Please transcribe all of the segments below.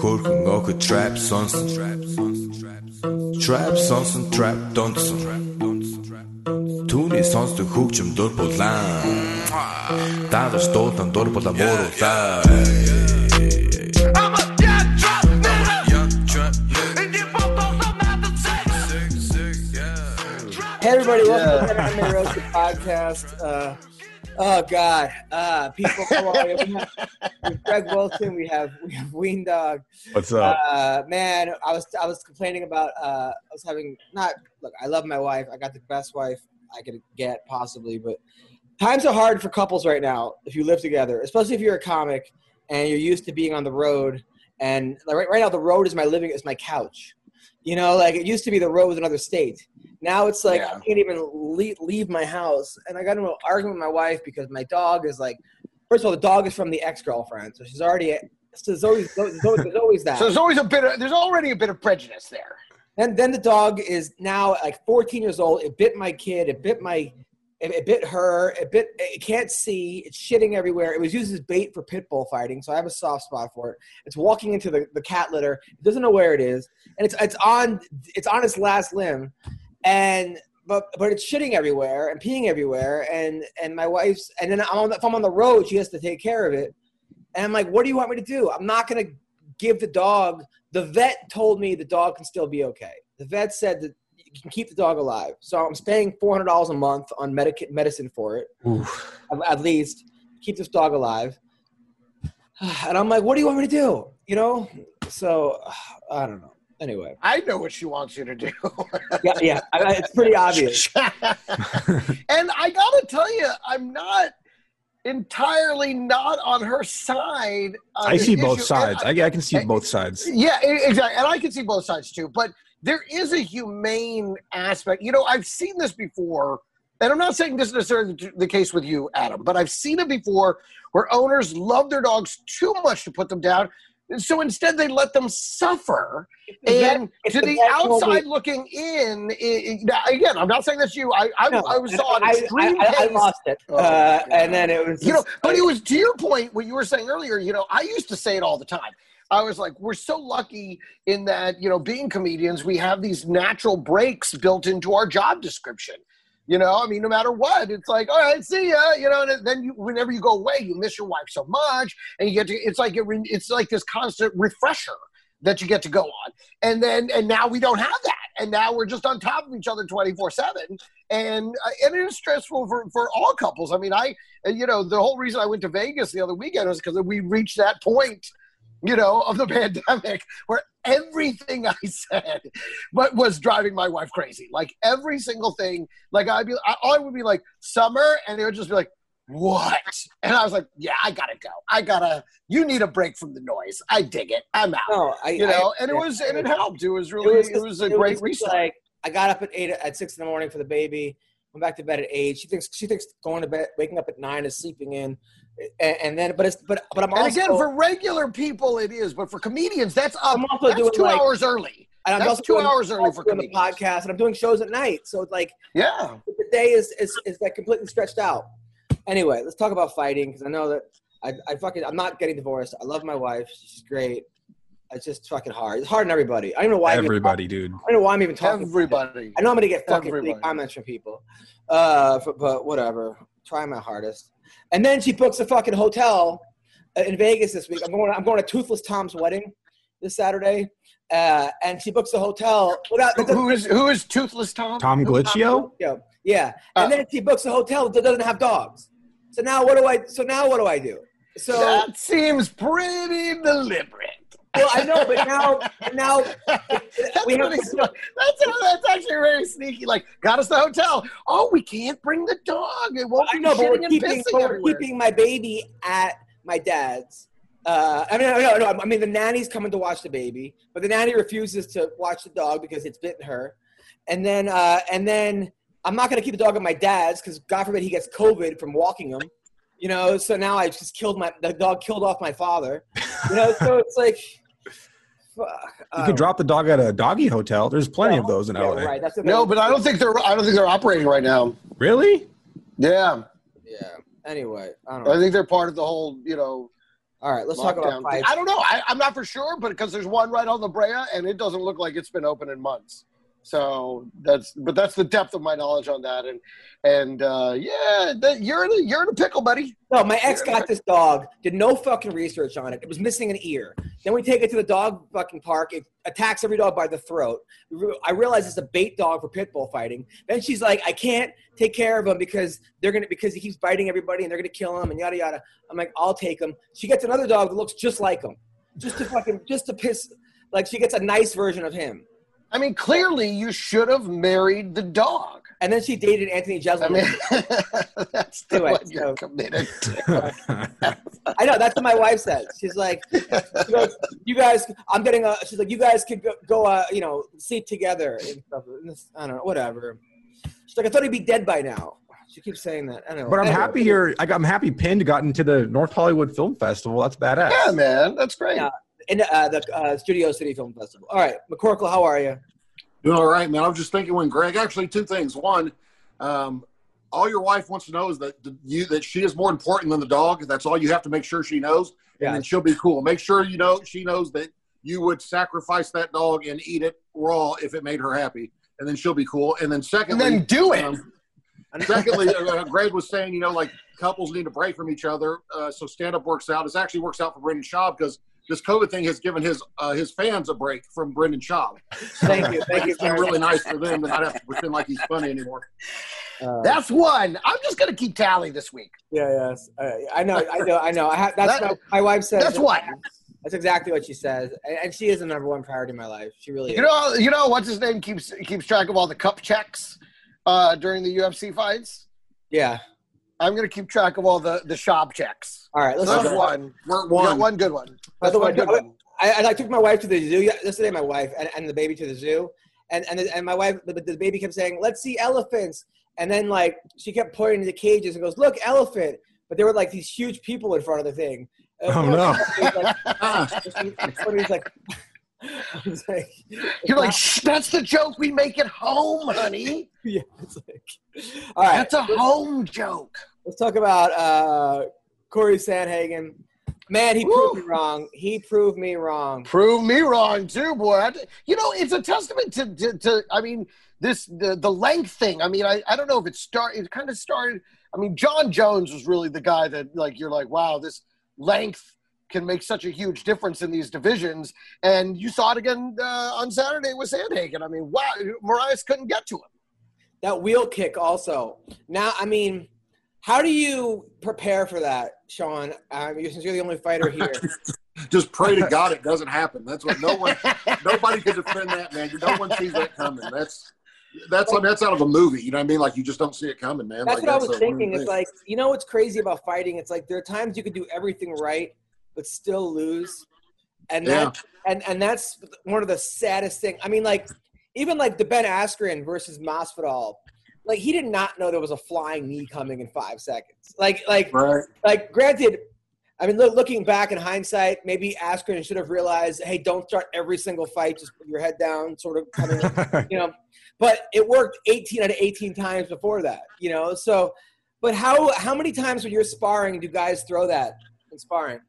Хөрхөн охид trap сонсон Trap сонсон trap донсон Түүний сонсдог хөгжим дур булаан Дагаж дуудан дур булаа мууруулаа Hey everybody, welcome yeah. to the MMA Roasted Podcast. Uh, oh God, uh, people, how are you? We have, we have Greg Wilson, we have we have Ween Dog. What's up? Uh, man, I was I was complaining about uh, I was having not look. I love my wife. I got the best wife I could get possibly, but times are hard for couples right now if you live together, especially if you're a comic and you're used to being on the road. And like, right, right now, the road is my living is my couch. You know, like it used to be the road was another state. Now it's like I can't even leave, leave my house. And I got into an argument with my wife because my dog is like, first of all, the dog is from the ex girlfriend, so she's already. So there's always there's always, there's always that. So there's always a bit of there's already a bit of prejudice there. And then the dog is now like 14 years old. It bit my kid. It bit my. It, it bit her. It bit. It can't see. It's shitting everywhere. It was used as bait for pit bull fighting, so I have a soft spot for it. It's walking into the, the cat litter. It doesn't know where it is, and it's it's on it's on its last limb, and but but it's shitting everywhere and peeing everywhere, and and my wife's and then I'm on the, if I'm on the road, she has to take care of it, and I'm like, what do you want me to do? I'm not gonna give the dog. The vet told me the dog can still be okay. The vet said that you can keep the dog alive. So I'm paying four hundred dollars a month on medic- medicine for it, at, at least keep this dog alive. And I'm like, what do you want me to do? You know? So I don't know. Anyway, I know what she wants you to do. yeah, yeah, I, it's pretty obvious. and I gotta tell you, I'm not entirely not on her side. on I this see both issue. sides. I, I can see both sides. Yeah, exactly. And I can see both sides too. But there is a humane aspect. You know, I've seen this before, and I'm not saying this is necessarily the- the case with you, Adam, but I've seen it before where owners love their dogs too much to put them down. And so instead, they let them suffer. And if to the the vet told outside looking in, i i- now, again, I'm not saying that's you. I, I, No, I was saw an I, extreme I, I, I lost it, Oh, uh, and then it was you know but it was to your point what you were saying earlier you know i used to say it all the time i was like we're so lucky in that you know being comedians we have these natural breaks built into our job description. You know i mean no matter what it's like all right see ya you know and then you whenever you go away you miss your wife so much and you get to it's like it, it's like this constant refresher that you get to go on. And then and now we don't have that. And now we're just on top of each other 24 7 and uh, and it is stressful for for all couples. I mean i you know, the whole reason I went to Vegas the other weekend was because we reached that point, you know, of the pandemic where everything I said but was driving my wife crazy. Like every single thing, like I'd be, I, I would be like summer, and it would just be like, what? And I was like, yeah, I gotta go. I gotta. You need a break from the noise. I dig it. I'm out. no, I, you know, I- and it was, and it helped. It was It really, was, it was, a it great was reset. Like I got up at eight at six in the morning for the baby. Went back to bed at eight. She thinks she thinks going to bed, waking up at nine is sleeping in, and, and then but it's but but I'm and also again, for regular people, it is, but for comedians, that's up. I'm also That's doing, two like- hours early. and I'm that's also two doing, hours early for doing the podcast, and I'm doing shows at night. So it's like Yeah. the day is is, is like completely stretched out. Anyway, let's talk about fighting because I know that I, I fucking I'm not getting divorced. I love my wife. She's great. It's just fucking hard. It's hard on everybody. I don't know why. I'm Everybody, dude. I don't know why I'm even talking. Everybody. I know I'm gonna get fucking Everybody. shitty comments from people, uh, f- but whatever. Try my hardest. And then she books a fucking hotel uh, in Vegas this week. I'm going. I'm going to Toothless Tom's wedding this Saturday, uh, and she books a hotel without. Who- who is who is Toothless Tom? Tom Glitchio? Yeah, yeah. And Uh, then she books a hotel that doesn't have dogs. So now what do I? So now what do I do? So that seems pretty deliberate. Well, I know, but now, now that's, we have to- that's that's actually very sneaky. Like, got us the hotel. Oh, we can't bring the dog. It won't I be know, but we're keeping, but we're keeping my baby at my dad's. Uh, I mean, no, no, no. I mean, the nanny's coming to watch the baby, but the nanny refuses to watch the dog because it's bitten her. And then, uh, and then I'm not going to keep the dog at my dad's because God forbid he gets COVID from walking him. You know, so now I just killed my the dog killed off my father. You know, so it's like, fuck. You could drop the dog at a doggy hotel. There's plenty of those in Yeah, LA. right. That's No, but I don't think they're. I don't think they're operating right now. Really? Yeah, Yeah. Anyway, I don't I think they're part of the whole. You know, All right, let's talk about lockdown. fights. I don't know. I, I'm not for sure, but because there's one right on the Brea, and it doesn't look like it's been open in months. So that's, but that's the depth of my knowledge on that, and and uh, yeah, that, you're in a you're in a pickle, buddy. No, my ex got this dog, did no fucking research on it. It was missing an ear. Then we take it to the dog fucking park. It attacks every dog by the throat. I realize it's a bait dog for pit bull fighting. Then she's like, I can't take care of him because they're gonna because he keeps biting everybody and they're gonna kill him and yada yada. I'm like, I'll take him. She gets another dog that looks just like him, just to fucking just to piss. Like she gets a nice version of him. I mean, clearly you should have married the dog. And then she dated Anthony I Jeselnik. mean, that's the Anyway, one you're so- committed to. I know that's what my wife says. She's like, she goes, "You guys, I'm getting a." She's like, "You guys could go, go uh, you know, sleep together and stuff." I don't know, whatever. She's like, "I thought he'd be dead by now." She keeps saying that. I don't know. But I'm Anyway, happy you're. I got, I'm happy Pinned got into the North Hollywood Film Festival. That's badass. Yeah, man, that's great. Yeah. In uh, the uh, Studio City Film Festival. All right, McCorkle, how are you? Doing all right, man. I was just thinking when Greg, actually, two things. One, um, all your wife wants to know is that you that she is more important than the dog. That's all you have to make sure she knows, Yeah. and then she'll be cool. Make sure you know she knows that you would sacrifice that dog and eat it raw if it made her happy, and then she'll be cool. And then And secondly, then do it. um, secondly, uh, Greg was saying, you know, like couples need to break from each other, uh, so stand up works out. It actually works out for Brendan Schaub because this COVID thing has given his uh, his fans a break from Brendan Schaub. Thank you, thank you. It's been really nice for them to not have to pretend like he's funny anymore. Uh, That's one. I'm just gonna keep tally this week. yeah, yes, uh, I know, I know, I know. I have, that's That- what my wife says. That's what. That's exactly what she says, and, and she is the number one priority in my life. She really is. You know, you know what's his name keeps keeps track of all the cup checks uh, during the UFC fights. yeah. I'm gonna keep track of all the the shop checks. All right, let's So talk that's one. We're You got one. one good one. By the way, one good. I, I took my wife to the zoo yesterday. My wife and, and the baby to the zoo, and and, and my wife, the, the baby kept saying, "Let's see elephants," and then like she kept pointing to the cages and goes, "Look, elephant!" But there were like these huge people in front of the thing. Oh, and Oh, one of no. the was like, like, I was like, You're like, Shh, that's the joke we make at home, honey. yeah, it's like, all right. That's a home joke. Let's talk about uh, Corey Sandhagen. Man, he proved me wrong. He proved me wrong. Prove me wrong too, boy. I, you know, it's a testament to, to, to I mean, this the the length thing. I mean, I, I don't know if it started. It kind of started. I mean, Jon Jones was really the guy that like you're like, wow, this length can make such a huge difference in these divisions. And you saw it again uh, on Saturday with Sandhagen. I mean, wow, Moraes couldn't get to him. That wheel kick also. Now, I mean, how do you prepare for that, Sean? Um, you- since you're the only fighter here. just pray to God it doesn't happen. That's what no one, nobody could defend that, man. No one sees that coming. That's that's that's out of a movie. You know what I mean? Like you just don't see it coming, man. That's like, what I was thinking. It's thing. like, you know what's crazy about fighting? It's like there are times you could do everything right, but still lose. And that and and that's one of the saddest things. I mean, like even like the Ben Askren versus Masvidal, like he did not know there was a flying knee coming in five seconds. Like like right. like granted, I mean, look, looking back in hindsight, maybe Askren should have realized, hey, don't start every single fight just put your head down, sort of coming, you know. But it worked 18 out of 18 times before that, you know. So, but how how many times when you're sparring do guys throw that in sparring?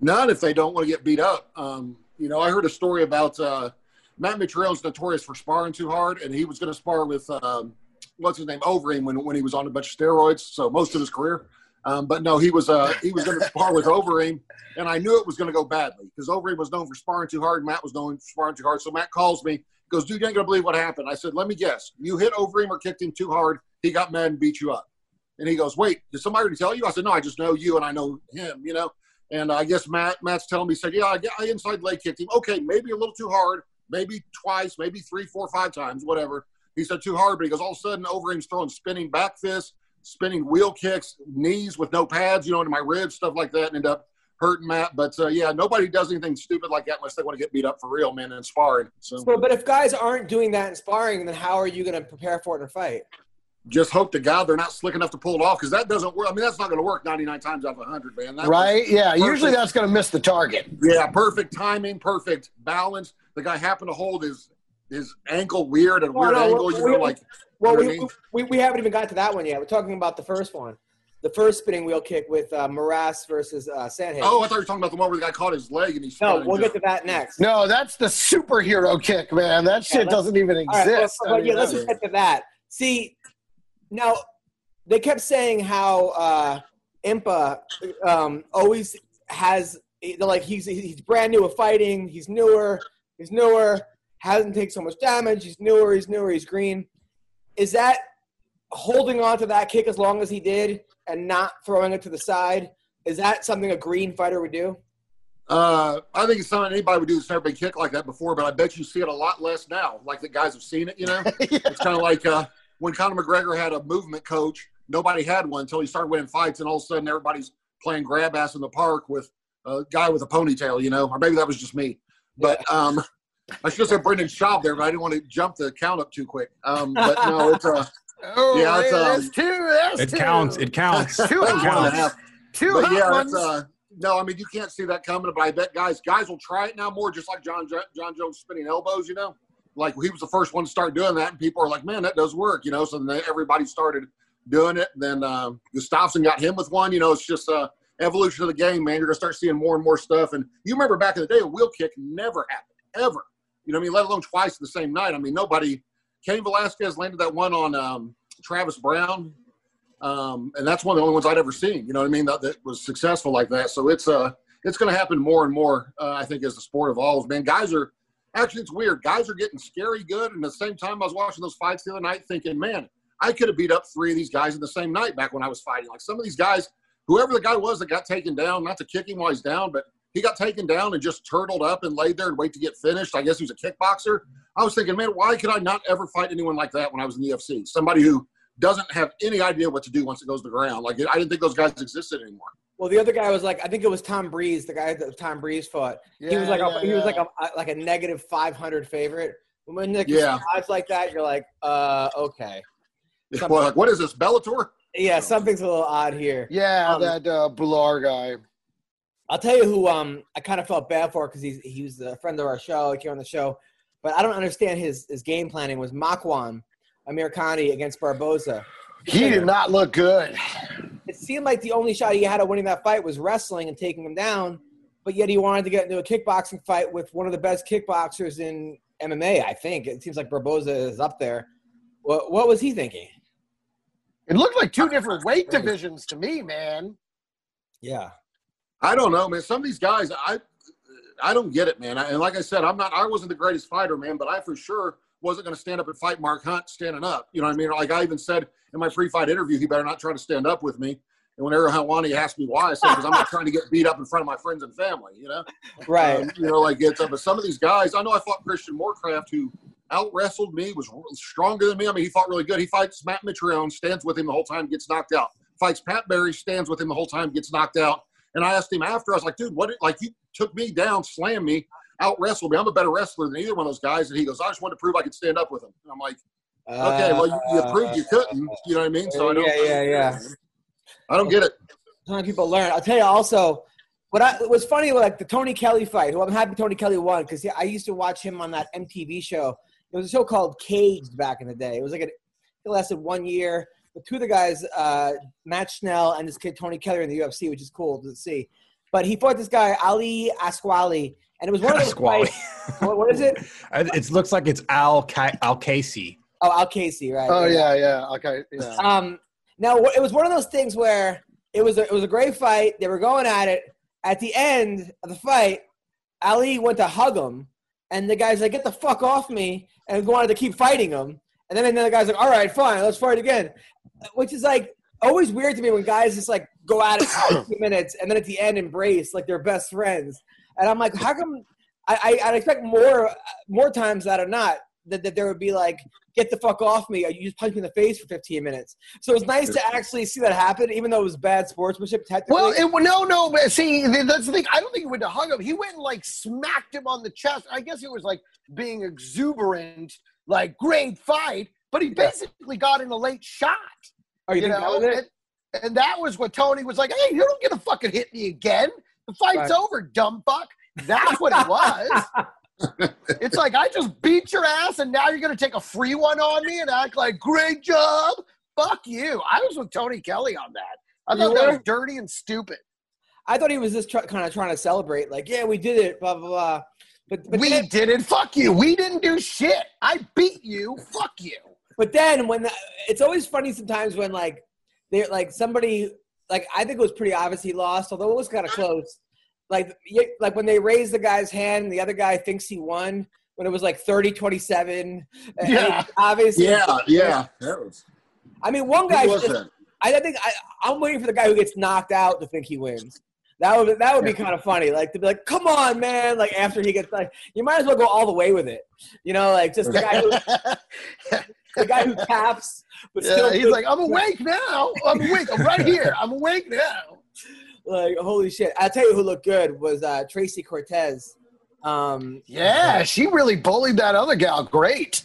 None if they don't want to get beat up. Um, you know, I heard a story about uh, Matt Mitrione's notorious for sparring too hard, and he was going to spar with um, what's his name Overeem when when he was on a bunch of steroids. So most of his career. Um, but no, he was uh, he was going to spar with Overeem, and I knew it was going to go badly because Overeem was known for sparring too hard. Matt was known for sparring too hard. So Matt calls me, goes, "Dude, you ain't going to believe what happened." I said, "Let me guess. You hit Overeem or kicked him too hard. He got mad and beat you up." And he goes, "Wait, did somebody tell you?" I said, "No, I just know you and I know him. You know." And I guess Matt Matt's telling me, he said, "Yeah, I, I inside leg kicked him. Okay, maybe a little too hard, maybe twice, maybe three, four, five times, whatever." He said too hard, but he goes, all of a sudden, Overeem's throwing spinning back fists, spinning wheel kicks, knees with no pads, you know, into my ribs, stuff like that, and end up hurting Matt. But uh, yeah, nobody does anything stupid like that unless they want to get beat up for real, man, in sparring. So So, but if guys aren't doing that in sparring, then how are you going to prepare for it in a fight? Just hope to God they're not slick enough to pull it off because that doesn't work. I mean, that's not going to work 99 times out of 100, man. That Right? Yeah. perfect. Usually that's going to miss the target. yeah, perfect timing, perfect balance. The guy happened to hold his his ankle weird at a Well, weird no, angle. we- You know, like Well, You know we, we, we haven't even got to that one yet. We're talking about the first one, the first spinning wheel kick with uh, Moraes versus uh, Sandhagen. oh, I thought you were talking about the one where the guy caught his leg and he. no, we'll and get to that next. No, that's the superhero kick, man. That shit let's- doesn't even All right, exist. well, I but mean, yeah, let's just get to that. See, now they kept saying how uh, Impa um, always has like he's he's brand new at fighting. He's newer. He's newer. Hasn't taken so much damage. He's newer. He's newer. He's green. Is that holding on to that kick as long as he did and not throwing it to the side? Is that something a green fighter would do? Uh, I think it's something anybody would do that's never been kicked like that before, but I bet you see it a lot less now. Like the guys have seen it, you know. It's kind of like uh, when Conor McGregor had a movement coach. Nobody had one until he started winning fights, and all of a sudden everybody's playing grab ass in the park with a guy with a ponytail, you know. Or maybe that was just me. But um, I should have said Brendan Schaub there, but I didn't want to jump the count up too quick. Um, but no, it's uh, Oh, Yeah, it's, that's um, two. That's It two. counts. It counts. Two It one and a counts. half. Two but yeah, ones. it's uh, no. I mean, you can't see that coming, but I bet guys guys will try it now more, just like Jon Jon Jones spinning elbows. You know, like he was the first one to start doing that, and people are like, "Man, that does work." You know, so then everybody started doing it. Then uh, Gustafsson got him with one. You know, it's just uh, evolution of the game, man. You're gonna start seeing more and more stuff. And you remember back in the day, a wheel kick never happened ever. You know, I mean, let alone twice in the same night. I mean, nobody. Cain Velasquez landed that one on um, Travis Browne um, and that's one of the only ones I'd ever seen. You know what I mean? That, that was successful like that. So it's uh it's going to happen more and more. Uh, I think as the sport evolves, man, guys are actually it's weird. Guys are getting scary good, and at the same time, I was watching those fights the other night, thinking, man, I could have beat up three of these guys in the same night back when I was fighting. Like some of these guys, whoever the guy was that got taken down, not to kick him while he's down, but he got taken down and just turtled up and laid there and wait to get finished. I guess he was a kickboxer. I was thinking, man, why could I not ever fight anyone like that when I was in the UFC? Somebody who doesn't have any idea what to do once it goes to the ground. Like I didn't think those guys existed anymore. Well, the other guy was like, I think it was Tom Breese, the guy that Tom Breese fought. he was Yeah, like, a, yeah, he was like a like a negative five hundred favorite. When like, Yeah. odds like that, you're like, uh, okay, Well, like, what is this Bellator? yeah, something's a little odd here. yeah, um, that uh, Bular guy. I'll tell you who um I kind of felt bad for because he's he was a friend of our show, he came on the show, but I don't understand his his game planning was Makwan Amirkhani against Barboza. He did not look good. It seemed like the only shot he had of winning that fight was wrestling and taking him down, but yet he wanted to get into a kickboxing fight with one of the best kickboxers in MMA. I think it seems like Barboza is up there. What what was he thinking? It looked like two different weight divisions to me, man. Yeah. I don't know, man. Some of these guys, I, I don't get it, man. I, and like I said, I'm not. I wasn't the greatest fighter, man, but I for sure wasn't going to stand up and fight Mark Hunt standing up. You know what I mean? Like I even said in my pre-fight interview, he better not try to stand up with me. And when Ariel Helwani asked me why, I said because I'm not trying to get beat up in front of my friends and family. You know, Right. Um, you know, like it's. Uh, but some of these guys, I know I fought Christian Morecraft, who out wrestled me, was stronger than me. I mean, he fought really good. He fights Matt Mitrione, stands with him the whole time, gets knocked out. Fights Pat Barry, stands with him the whole time, gets knocked out. And I asked him after, I was like, dude, what? Like you took me down, slammed me, out wrestled me. I'm a better wrestler than either one of those guys. And he goes, I just wanted to prove I could stand up with him. And I'm like, okay, well, you, you proved you couldn't. You know what I mean? So I don't. Yeah, yeah, yeah. I don't get it. Sometimes people learn. I'll tell you also, what I was funny like the Tony Kelly fight. Who I'm happy Tony Kelly won because I used to watch him on that MTV show. It was a show called Caged back in the day. It was like a, it lasted one year. The two of the guys, uh, Matt Schnell and this kid Tony Kelly, in the UFC, which is cool to see. But he fought this guy Ali Asquali, and it was one of those Asquali. fights. What, what is it? It looks like it's Al Ca- Al Casey. Oh, Al Casey, right? Oh yeah, yeah. Okay, yeah. Um, now it was one of those things where it was a, it was a great fight. They were going at it. At the end of the fight, Ali went to hug him, and the guy's like, "Get the fuck off me!" and wanted to keep fighting him. And then another guy's like, "All right, fine, let's fight again," which is like always weird to me when guys just like go at it for two minutes and then at the end embrace like they're best friends. And I'm like, how come? I, I I'd expect more more times that or not that, that there would be like, "Get the fuck off me!" You just punch me in the face for 15 minutes. So it's nice to actually see that happen, even though it was bad sportsmanship. Technically, Well, it, no, no, but see, that's the thing. I don't think he went to hug him. He went and like smacked him on the chest. I guess it was like being exuberant, like great fight. But he basically got in a late shot. Are you, You that know, it? and, and that was what Tony was like. Hey, you don't get to fucking hit me again. The fight's Right. over, dumb fuck. That's what it was. it's like I just beat your ass, and now you're gonna take a free one on me and act like great job. Fuck you. I was with Tony Kelly on that. I thought that was dirty and stupid. I thought he was just try, kind of trying to celebrate, like, "Yeah, we did it," blah blah blah. But but we then, didn't. Fuck you. We didn't do shit. I beat you. Fuck you. but then when the, it's always funny sometimes when like they're like somebody like I think it was pretty obvious he lost, although it was kind of uh-huh. close. Like like when they raise the guy's hand and the other guy thinks he won when it was like 30-27. Yeah. Obviously. Yeah, yeah. That was, I mean, one guy who was just, that? I think I, I'm waiting for the guy who gets knocked out to think he wins. That would that would be kind of funny, like to be like, "Come on, man!" Like after he gets like, you might as well go all the way with it, you know, like just the guy who the guy who taps, but still Yeah, he's like, I'm awake now. I'm awake. I'm right here. I'm awake now. like, holy shit! I'll tell you who looked good was uh, Tracy Cortez, um, Yeah, she really bullied that other gal. Great.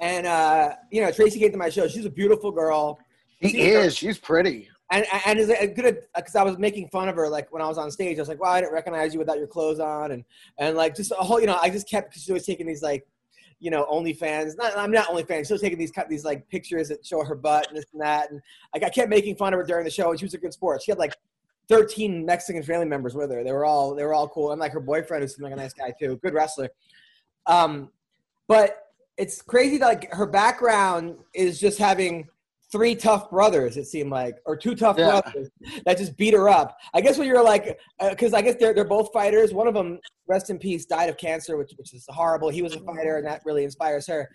and uh, you know Tracy came to my show. She's a beautiful girl, She is. She's pretty. and and is a good because I was making fun of her like when I was on stage. I was like, "Wow, I didn't recognize you without your clothes on," and and like just a whole, you know, I just kept because she was taking these like, you know, OnlyFans. Not I'm not OnlyFans. She was taking these these like pictures that show her butt and this and that, and like I kept making fun of her during the show, and she was a good sport. She had like. 13 Mexican family members with her. They were all they were all cool. And like her boyfriend, who seemed like a nice guy too, good wrestler. Um, but it's crazy that like her background is just having three tough brothers it seemed like or two tough Yeah. brothers that just beat her up i guess when you're like uh, because i guess they're, they're both fighters one of them rest in peace died of cancer which, which is horrible he was a fighter and that really inspires her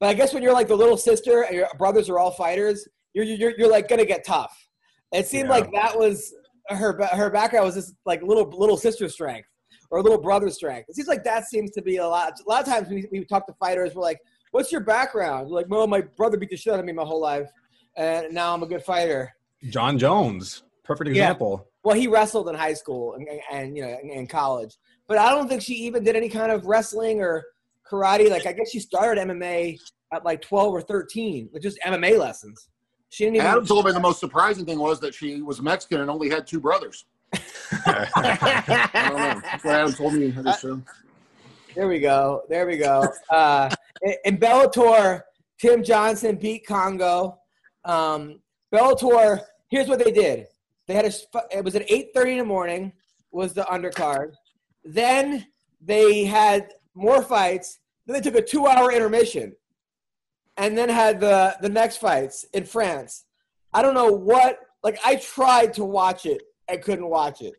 but i guess when you're like the little sister and your brothers are all fighters you're you're, you're like gonna get tough it seemed Yeah. like that was her her background was just like little little sister strength or little brother strength. It seems like that seems to be a lot. A lot of times we, we talk to fighters, we're like, "What's your background?" We're like, "Well, my brother beat the shit out of me my whole life, and now I'm a good fighter." Jon Jones, perfect Yeah. example. Well, he wrestled in high school and, and you know in, in college, but I don't think she even did any kind of wrestling or karate. Like I guess she started MMA at like 12 or 13, with just MMA lessons. She didn't even. Adam told me the most surprising thing was that she was Mexican and only had two brothers. I don't know. That's what Adam told me. at his. There we go. There we go. Uh, in- in Bellator, Tim Johnson beat Kongo. Um, Bellator. Here's what they did. They had a. It was at 8:30 in the morning. Was the undercard. Then they had more fights. Then they took a two-hour intermission, and then had the the next fights in France. I don't know what. Like I tried to watch it, I couldn't watch it.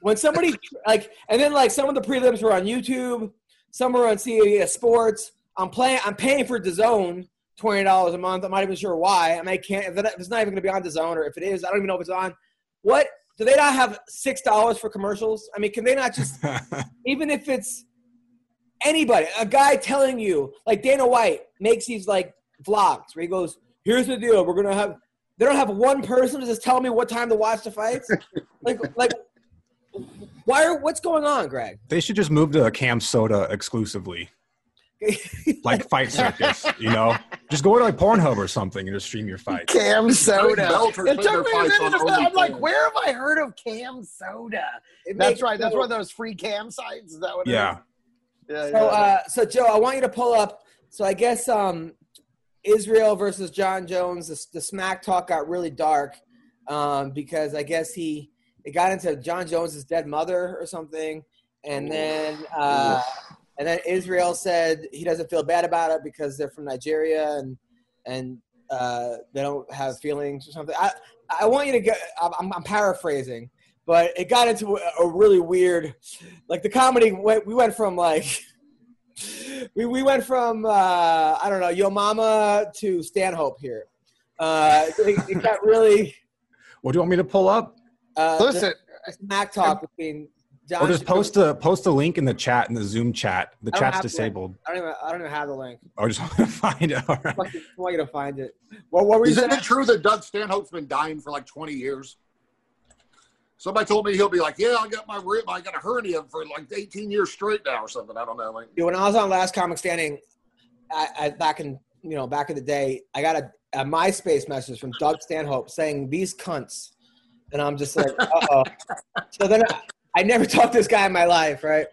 When somebody like, and then like some of the prelims were on YouTube, some were on CBS Sports. I'm playing. I'm paying for DAZN twenty dollars a month. I'm not even sure why. I mean, I can't. If it- it's not even going to be on DAZN, or if it is, I don't even know if it's on. What do they not have six dollars for commercials? I mean, can they not just even if it's anybody, a guy telling you, like Dana White makes these like vlogs where he goes, "Here's the deal. We're gonna have." They don't have one person to just tell me what time to watch the fights. like, like, why are? What's going on, Greg? they should just move to a Cam Soda exclusively, like Fight Circus. You know, just go to like Pornhub or something and just stream your fights. Cam Soda. It took me a minute. on to- I'm like, where have I heard of Cam Soda? It That's makes right. That's one of those free cam sites. Is that what? it Yeah, is? Yeah. So, uh, so Joe, I want you to pull up. So I guess um, Israel versus Jon Jones. The, the smack talk got really dark um, because I guess he it got into Jon Jones's dead mother or something, and then uh, and then Israel said he doesn't feel bad about it because they're from Nigeria and and uh, they don't have feelings or something. I I want you to get. I'm, I'm paraphrasing. But it got into a, a really weird, like the comedy. Went, we went from like we, we went from uh, I don't know Yo Mama to Stanhope here. Uh, it, it got really what do you want me to pull up? uh, Listen, the smack talk between John Or just post a post a link in the chat in the Zoom chat. The I chat's have to. disabled. I don't even. I don't even have the link. I just want to find it. All right. I want you to find it. Well, what were you Isn't saying? it true that Doug Stanhope's been dying for like 20 years? Somebody told me he'll be like, yeah, I got my rib, I got a hernia for like 18 years straight now or something. I don't know. Like, Dude, when I was on Last Comic Standing, I, I back in you know back in the day, I got a, a MySpace message from Doug Stanhope saying these cunts, and I'm just like, uh oh. so then I, I never talked to this guy in my life, right?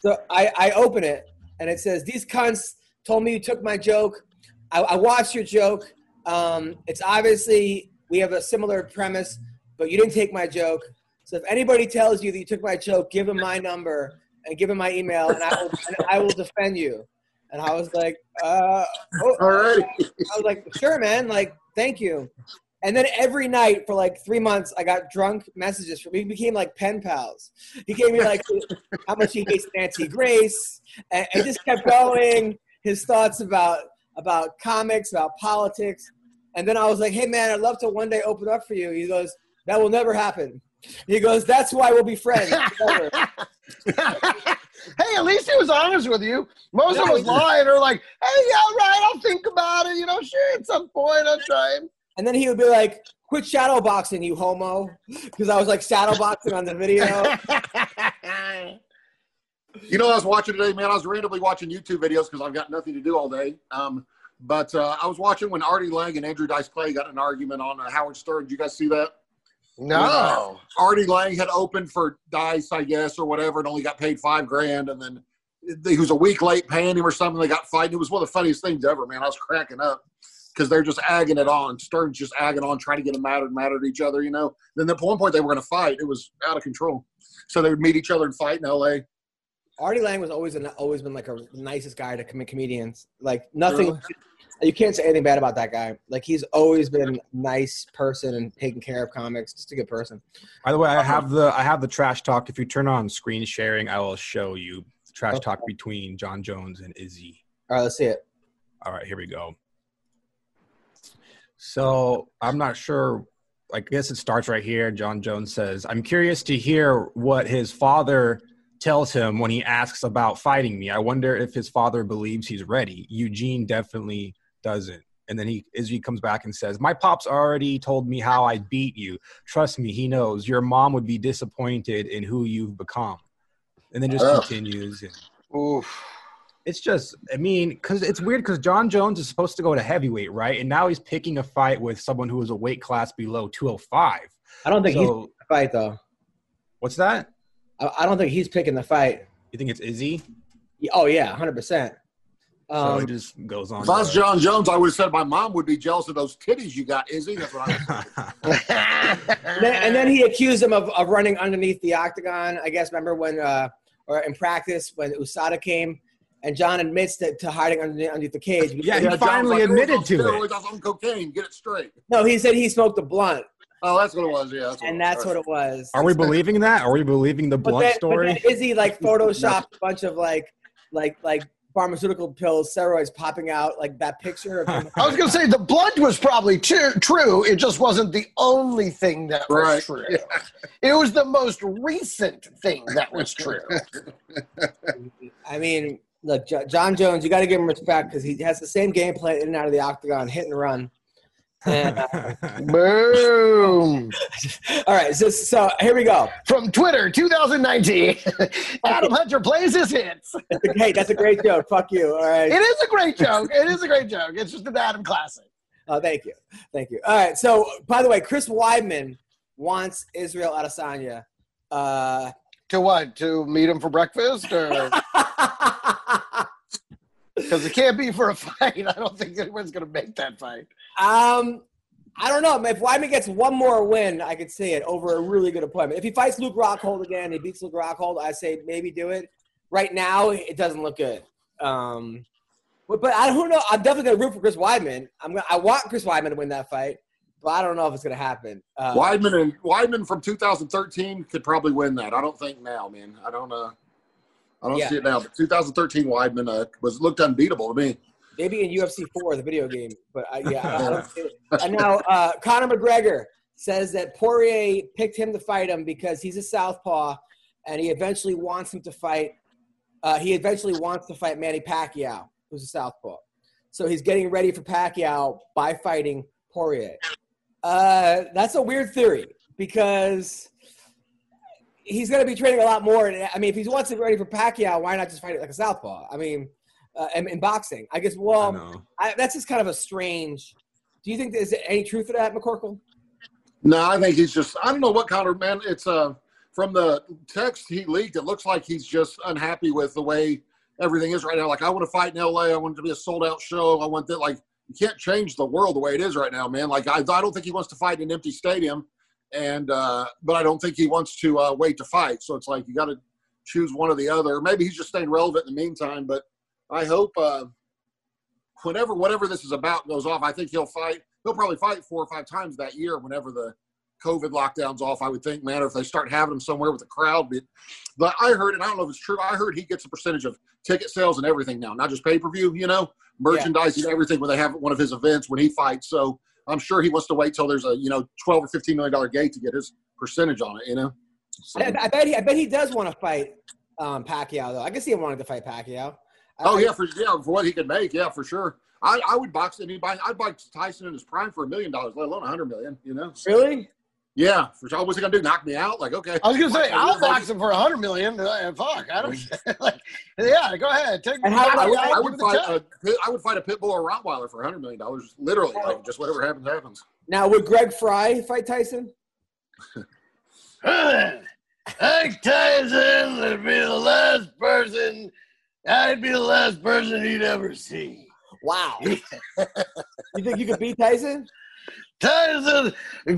So I, I open it and it says these cunts told me you took my joke. I, I watched your joke. Um, it's obviously we have a similar premise, but you didn't take my joke. So if anybody tells you that you took my joke, give them my number and give him my email, and I will, and I will defend you. And I was like, uh, oh, all right. I was like, sure, man. Like, thank you. And then every night for like three months, I got drunk messages from. We became like pen pals. He gave me like how much he hates Nancy Grace, and, and just kept going. His thoughts about about comics, about politics, and then I was like, hey, man, I'd love to one day open up for you. He goes, that will never happen. He goes, that's why we'll be friends. hey, at least he was honest with you. Most of us he- lying are like, hey, yeah, all right, I'll think about it. You know, sure, at some point I'll try. And then he would be like, quit shadow boxing, you homo. Because I was like shadow boxing on the video. You know, I was watching today, man. I was randomly watching YouTube videos because I've got nothing to do all day. Um, but uh, I was watching when Artie Lange and Andrew Dice Clay got an argument on uh, Howard Stern. Did you guys see that? no. Artie Lange had opened for Dice, I guess, or whatever, and only got paid five grand. And then he was a week late paying him or something. They got fighting. It was one of the funniest things ever, man. I was cracking up because they're just agging it on. Stern's just agging on, trying to get them mad and mad at each other, you know. Then at one point they were going to fight. It was out of control. So they would meet each other and fight in L.A. Artie Lange was always an, always been like a nicest guy to commit comedians. Like nothing, you can't say anything bad about that guy. Like he's always been a nice person and taking care of comics. Just a good person. By the way, I um, have the I have the trash talk. If you turn on screen sharing, I will show you the trash Okay. talk between Jon Jones and Izzy. All right, let's see it. All right, here we go. So I'm not sure. I guess it starts right here. Jon Jones says, "I'm curious to hear what his father tells him when he asks about fighting me. I wonder if his father believes he's ready. Eugene definitely doesn't." And then he Izzy comes back and says, "My pop's already told me how I beat you. Trust me, he knows. Your mom would be disappointed in who you've become." And then just Ugh. continues. And Oof. It's just, I mean, because it's weird because Jon Jones is supposed to go to heavyweight, right? And now he's picking a fight with someone who is a weight class below 205. I don't think he's So, picking the fight though. what's that? I, I don't think he's picking the fight. You think it's Izzy? Yeah, Oh yeah, hundred percent. So Um, it just goes on. If I was Jon Jones, I would have said my mom would be jealous of those titties you got, Izzy. That's what I was thinking. and, then, and then he accused him of, of running underneath the octagon. I guess remember when, uh, or in practice when Usada came, and Jon admits that to hiding underneath, underneath the cage. Yeah, he Jon's finally like, "Oh, admitted to it. steroids, was on cocaine. Get it straight. No, he said he smoked a blunt, Oh, that's what it was. Yeah, that's what and was. that's what it was. Are we believing that? Are we believing the But blunt then, but story? then Izzy like photoshopped a bunch of like, like, like pharmaceutical pills, steroids popping out, like that picture of him. I was going to say the blunt was probably tru- true. It just wasn't the only thing that was Right. true. It was the most recent thing that was true. I mean, look, Jon Jones, you got to give him respect because he has the same game plan in and out of the octagon, hit and run. And, uh, Boom. all right, so, so here we go. From Twitter 2019, Adam Hunter plays his hits. Hey, that's a great joke. Fuck you. All right. It is a great joke. It is a great joke. It's just an Adam classic. Oh, thank you. Thank you. All right. So, by the way, Chris Weidman wants Israel Adesanya. Uh, To what? To meet him for breakfast? Or because it can't be for a fight. I don't think anyone's going to make that fight. um, I don't know. If Weidman gets one more win, I could see it over a really good appointment. If he fights Luke Rockhold again, he beats Luke Rockhold, I say maybe do it. Right now, it doesn't look good. Um, but, but I don't know. I'm definitely gonna root for Chris Weidman. I'm gonna, I want Chris Weidman to win that fight, but I don't know if it's gonna happen. Uh, Weidman and Weidman from 2013 could probably win that. I don't think now, man. I don't. Uh, I don't Yeah. see it now. But 2013 Weidman uh, was looked unbeatable to me. Maybe in UFC 4, the video game. But I, yeah, I. And now uh, Conor McGregor says that Poirier picked him to fight him because he's a southpaw, and he eventually wants him to fight. Uh, he eventually wants to fight Manny Pacquiao, who's a southpaw. So he's getting ready for Pacquiao by fighting Poirier. Uh, that's a weird theory because he's going to be training a lot more. I mean, if he wants to be ready for Pacquiao, why not just fight it like a southpaw? I mean, uh, in, in boxing, I guess. Well, know. I, that's just kind of a strange. Do you think there's any truth to that, McCorkle? No, I think he's just. I don't know what kind of man. It's uh from the text he leaked. It looks like he's just unhappy with the way everything is right now. Like I want to fight in L.A. I want it to be a sold out show. I want that. Like you can't change the world the way it is right now, man. Like I, I don't think he wants to fight in an empty stadium, and uh but I don't think he wants to uh, wait to fight. So it's like you got to choose one or the other. Maybe he's just staying relevant in the meantime. But I hope uh whenever whatever this is about goes off, I think he'll fight. He'll probably fight four or five times that year whenever the COVID lockdowns off. I would think, man, if they start having him somewhere with a crowd. But, but I heard, and I don't know if it's true. I heard he gets a percentage of ticket sales and everything now, not just pay per view. You know, merchandise and everything when they have one of his events when he fights. So I'm sure he wants to wait till there's a you know twelve or fifteen million dollar gate to get his percentage on it. You know. So- I, I bet he. I bet he does want to fight um, Pacquiao, though. I guess he wanted to fight Pacquiao. Oh yeah, for yeah, for what he could make, yeah, for sure. I, I would box anybody. I'd box Tyson in his prime for a million dollars, let alone a hundred million. You know? Really? Yeah, for sure. What's he gonna do? Knock me out? Like okay. I was gonna say I'll box him for a hundred million. Uh, fuck, I don't. like, yeah, go ahead. Take And how I would, I would fight check. a pit- would fight a pit bull or a Rottweiler for a hundred million dollars. Literally, like just whatever happens, happens. Now, would Greg Fry fight Tyson? Mike Tyson would be the last person. I'd be the last person he'd ever see. Wow. you think you could beat Tyson? Tyson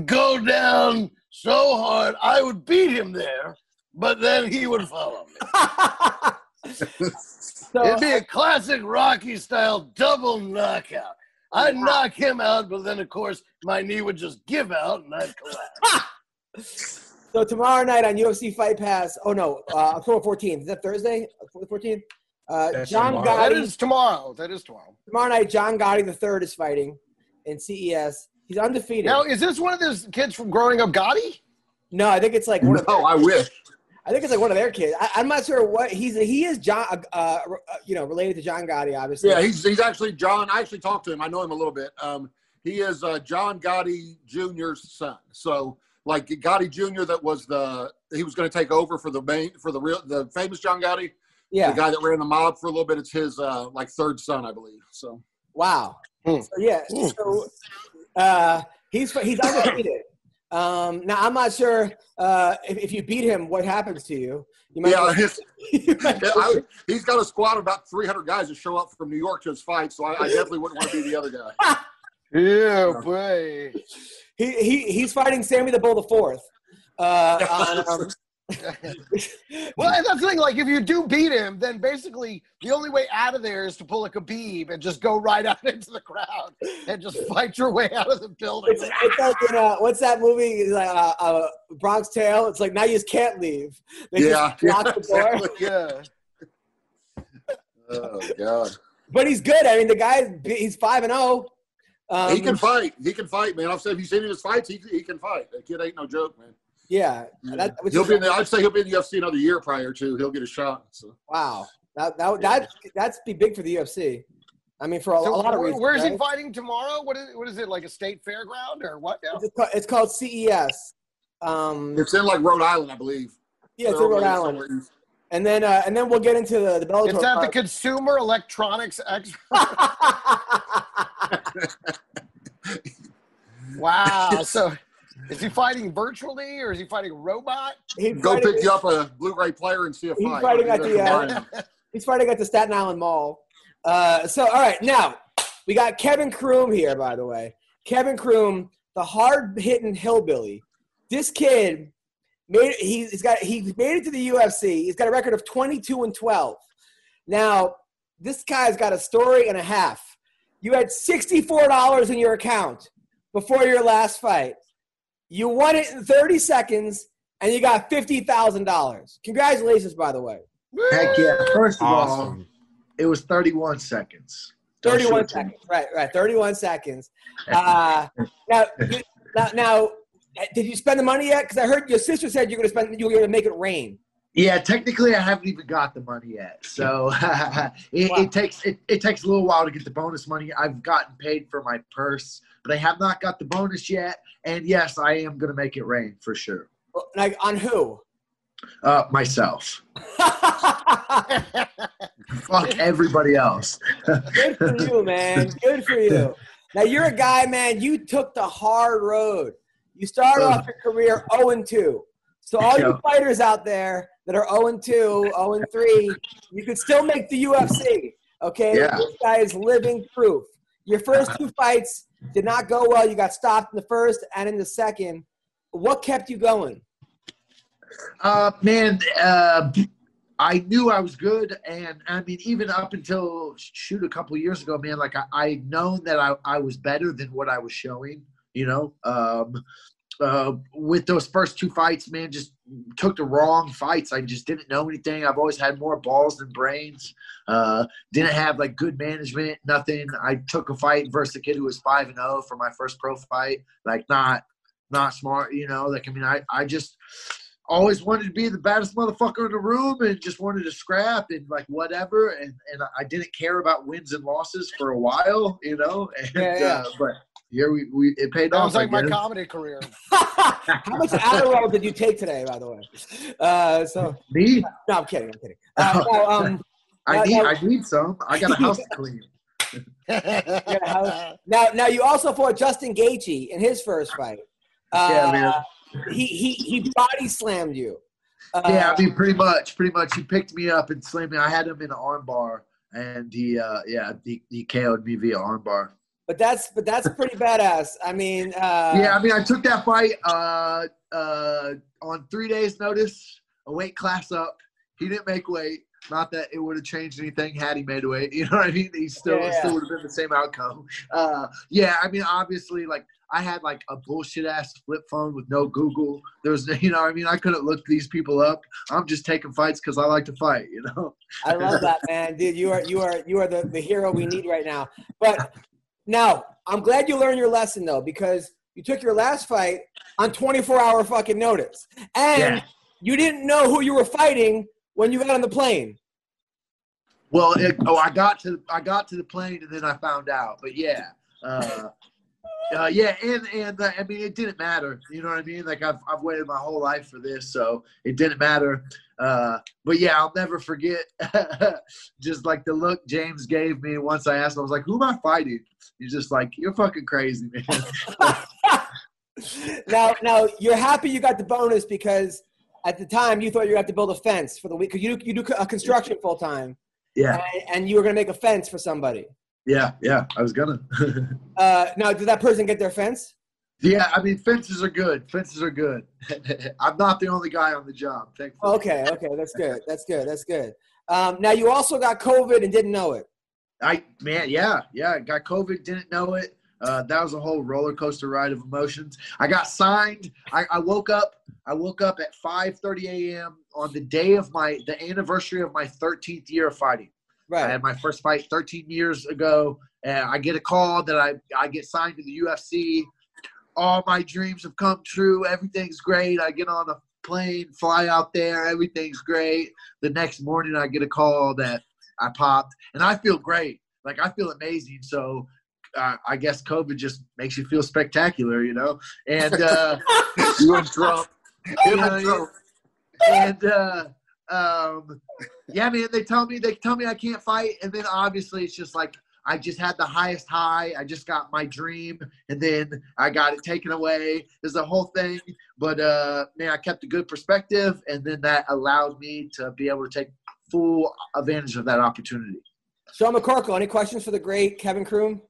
go down so hard, I would beat him there, but then he would follow me. so, It'd be a classic Rocky style double knockout. I'd knock him out, but then of course my knee would just give out and I'd collapse. so tomorrow night on UFC Fight Pass. Oh no, uh, October 14th. Is that Thursday? October 14th. Uh, That's John tomorrow. Gotti. is tomorrow. That is tomorrow. tomorrow night, John Gotti the third is fighting in CES. He's undefeated. Now, is this one of those kids from growing up Gotti? no, I think it's like one of No, I wish. I think it's like one of their kids. I, I'm not sure what he's. He is John. Uh, uh, you know, related to John Gotti, obviously. Yeah, he's he's actually John. I actually talked to him. I know him a little bit. Um, he is uh, John Gotti Jr.'s son. So like Gotti Jr. that was the he was going to take over for the main for the real the famous John Gotti, yeah. the guy that ran the mob for a little bit. It's his uh, like third son, I believe. So Wow. Hmm. So, yeah. So uh, he's he's undefeated. Um, now I'm not sure uh, if, if you beat him, what happens to you? You yeah, his, you might- yeah, I, he's got a squad of about 300 guys that show up from New York to his fight. So I, I definitely wouldn't want to be the other guy. Yeah, boy. he, he he's fighting Sammy the Bull the fourth. Uh, on, um, Well, and that's the thing. Like, if you do beat him, then basically the only way out of there is to pull a Khabib and just go right out into the crowd and just fight your way out of the building. it's, it's like in, uh, what's that movie? It's like uh, uh, Bronx Tale. It's like now you just can't leave. They Yeah, just lock the door. Yeah. Oh God, But he's good. I mean, the guy he's five and zero. Um, he can fight. He can fight, man. I've said if you've seen his fights, he, he can fight. That kid ain't no joke, man. Yeah, that, which he'll be in the, I'd say he'll be in the UFC another year prior to. He'll get a shot. So Wow, that that that that's be big for the UFC. I mean, for a, So a lot of reasons. where's he fighting tomorrow? What is what is it like a state fairground or what? now? It's called, it's called CES. Um, it's in like Rhode Island, I believe. yeah, it's in Rhode Island, somewhere and then uh, and then we'll get into the the Bellator. It's at the. Consumer Electronics Expo. Wow. so is he fighting virtually or is he fighting a robot? he's Go fighting, pick you up a Blu-ray player and see a He's fight. fighting I'll at the, uh. He's fighting at the Staten Island Mall. Uh, so, all right, now we got Kevin Croom here, by the way. Kevin Croom, the hard-hitting hillbilly. This kid made he's he's got he made it to the UFC. He's got a record of 22 and 12. Now, this guy's got a story and a half. You had $64 in your account before your last fight. You won it in 30 seconds, and you got $50,000. Congratulations, by the way. Heck yeah. First of all, Awesome. it was 31 seconds. 31 short seconds. Right, right. 31 seconds. Uh, now, now, now, did you spend the money yet? Because I heard your sister said you're going to spend, you were going to make it rain. Yeah, technically, I haven't even got the money yet. So it, Wow. it takes it, it takes a little while to get the bonus money. I've gotten paid for my purse, but I have not got the bonus yet. And yes, I am going to make it rain for sure. Like on who? Uh, myself. Fuck everybody else. Good for you, man. Good for you. Now you're a guy, man. You took the hard road. You started off your career 0 and 2. So all you fighters out there that are 0 and 2, 0 and 3, you could still make the UFC. Okay, Yeah. this guy is living proof. Your first two fights did not go well. You got stopped in the first and in the second. What kept you going? Uh, man, uh, I knew I was good, and I mean, even up until shoot a couple years ago, man, like I, I known that I, I was better than what I was showing. You know, um, uh, with those first two fights, man, just took the wrong fights. I just didn't know anything. I've always had more balls than brains. Uh, didn't have like good management, nothing. I took a fight versus a kid who was five and zero for my first pro fight. Like not, not smart. You know, like I mean, I, I just always wanted to be the baddest motherfucker in the room and just wanted to scrap and like whatever and and I didn't care about wins and losses for a while, you know. And Yeah, yeah. Uh, but here we, we it paid That off. was like I my comedy career. How much Adderall did you take today, by the way? Uh, so Me, no, I'm kidding. I'm kidding. Uh, no, um, I Uh, need no. I need some. I got a house to clean. now, now you also fought Justin Gaethje in his first fight. Uh, Yeah, man. He he he body slammed you. Uh, yeah, I mean, pretty much, pretty much. He picked me up and slammed me. I had him in an armbar, and he, uh, yeah, he, he KO'd me via armbar. But that's but that's pretty badass. I mean, uh, yeah, I mean, I took that fight uh, uh, on three days' notice, a weight class up. He didn't make weight. Not that it would have changed anything had he made weight. You know what I mean? He still Yeah, it still would have been the same outcome. Uh, yeah, I mean, obviously, like I had like a bullshit ass flip phone with no Google. There was, you know, I mean, I couldn't look these people up. I'm just taking fights because I like to fight. You know? I love that, man, dude. You are you are you are the, the hero we need right now. But now I'm glad you learned your lesson though, because you took your last fight on 24 hour fucking notice, and Yeah. you didn't know who you were fighting when you got on the plane. Well, it, oh, I got to I got to the plane and then I found out. But yeah, uh, uh, yeah, and and uh, I mean it didn't matter. You know what I mean? Like I've I've waited my whole life for this, so it didn't matter. Uh, but yeah, I'll never forget just like the look James gave me once I asked him. I was like, "Who am I fighting?" He's just like, "You're fucking crazy, man." now, now you're happy you got the bonus because at the time you thought you had to build a fence for the week because you do, you do a construction full time, yeah, and, and you were gonna make a fence for somebody. yeah, yeah. I was gonna. Uh, now, did that person get their fence? Yeah, I mean fences are good. Fences are good. I'm not the only guy on the job. Thankfully. Okay, okay, that's good. That's good. That's good. Um, now you also got COVID and didn't know it. I man, yeah, yeah. Got COVID, didn't know it. Uh, that was a whole roller coaster ride of emotions. I got signed. I, I woke up. I woke up at 5:30 a.m. on the day of my the anniversary of my 13th year of fighting. Right. I had my first fight 13 years ago, and I get a call that I I get signed to the UFC. All my dreams have come true. Everything's great. I get on a plane, fly out there. Everything's great. The next morning, I get a call that I popped, and I feel great. Like I feel amazing. So. Uh, I guess COVID just makes you feel spectacular, you know. And uh, You and Trump. Yeah, and and uh, um, yeah, man, they tell me they tell me I can't fight, and then obviously it's just like I just had the highest high. I just got my dream, and then I got it taken away. There's a whole thing, but uh, man, I kept a good perspective, and then that allowed me to be able to take full advantage of that opportunity. Sean McCorkle, any questions for the great Kevin Croom?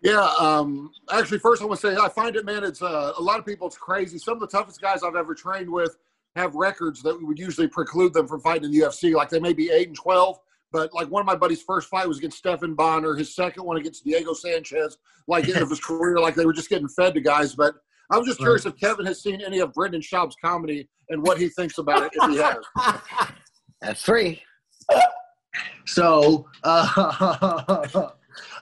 Yeah, um, actually, first I want to say I find it, man. It's uh, a lot of people. It's crazy. Some of the toughest guys I've ever trained with have records that would usually preclude them from fighting in the UFC. Like they may be eight and twelve, but like one of my buddies' first fight was against Stephan Bonnar. His second one against Diego Sanchez. Like end of his career, like they were just getting fed to guys. But I was just curious if Kevin has seen any of Brendan Schaub's comedy and what he thinks about it. If he has, That's three. So, uh, uh,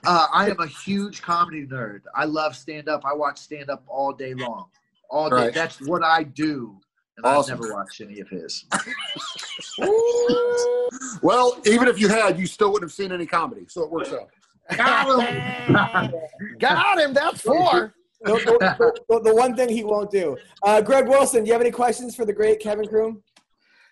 I am a huge comedy nerd. I love stand up. I watch stand up all day long. All day. Right. That's what I do. And Awesome. I've never watched any of his. Well, even if you had, you still wouldn't have seen any comedy, so it works out. Got him. Got him. That's four. The, the- the- the one thing he won't do. Uh, Greg Wilson, do you have any questions for the great Kevin Croom?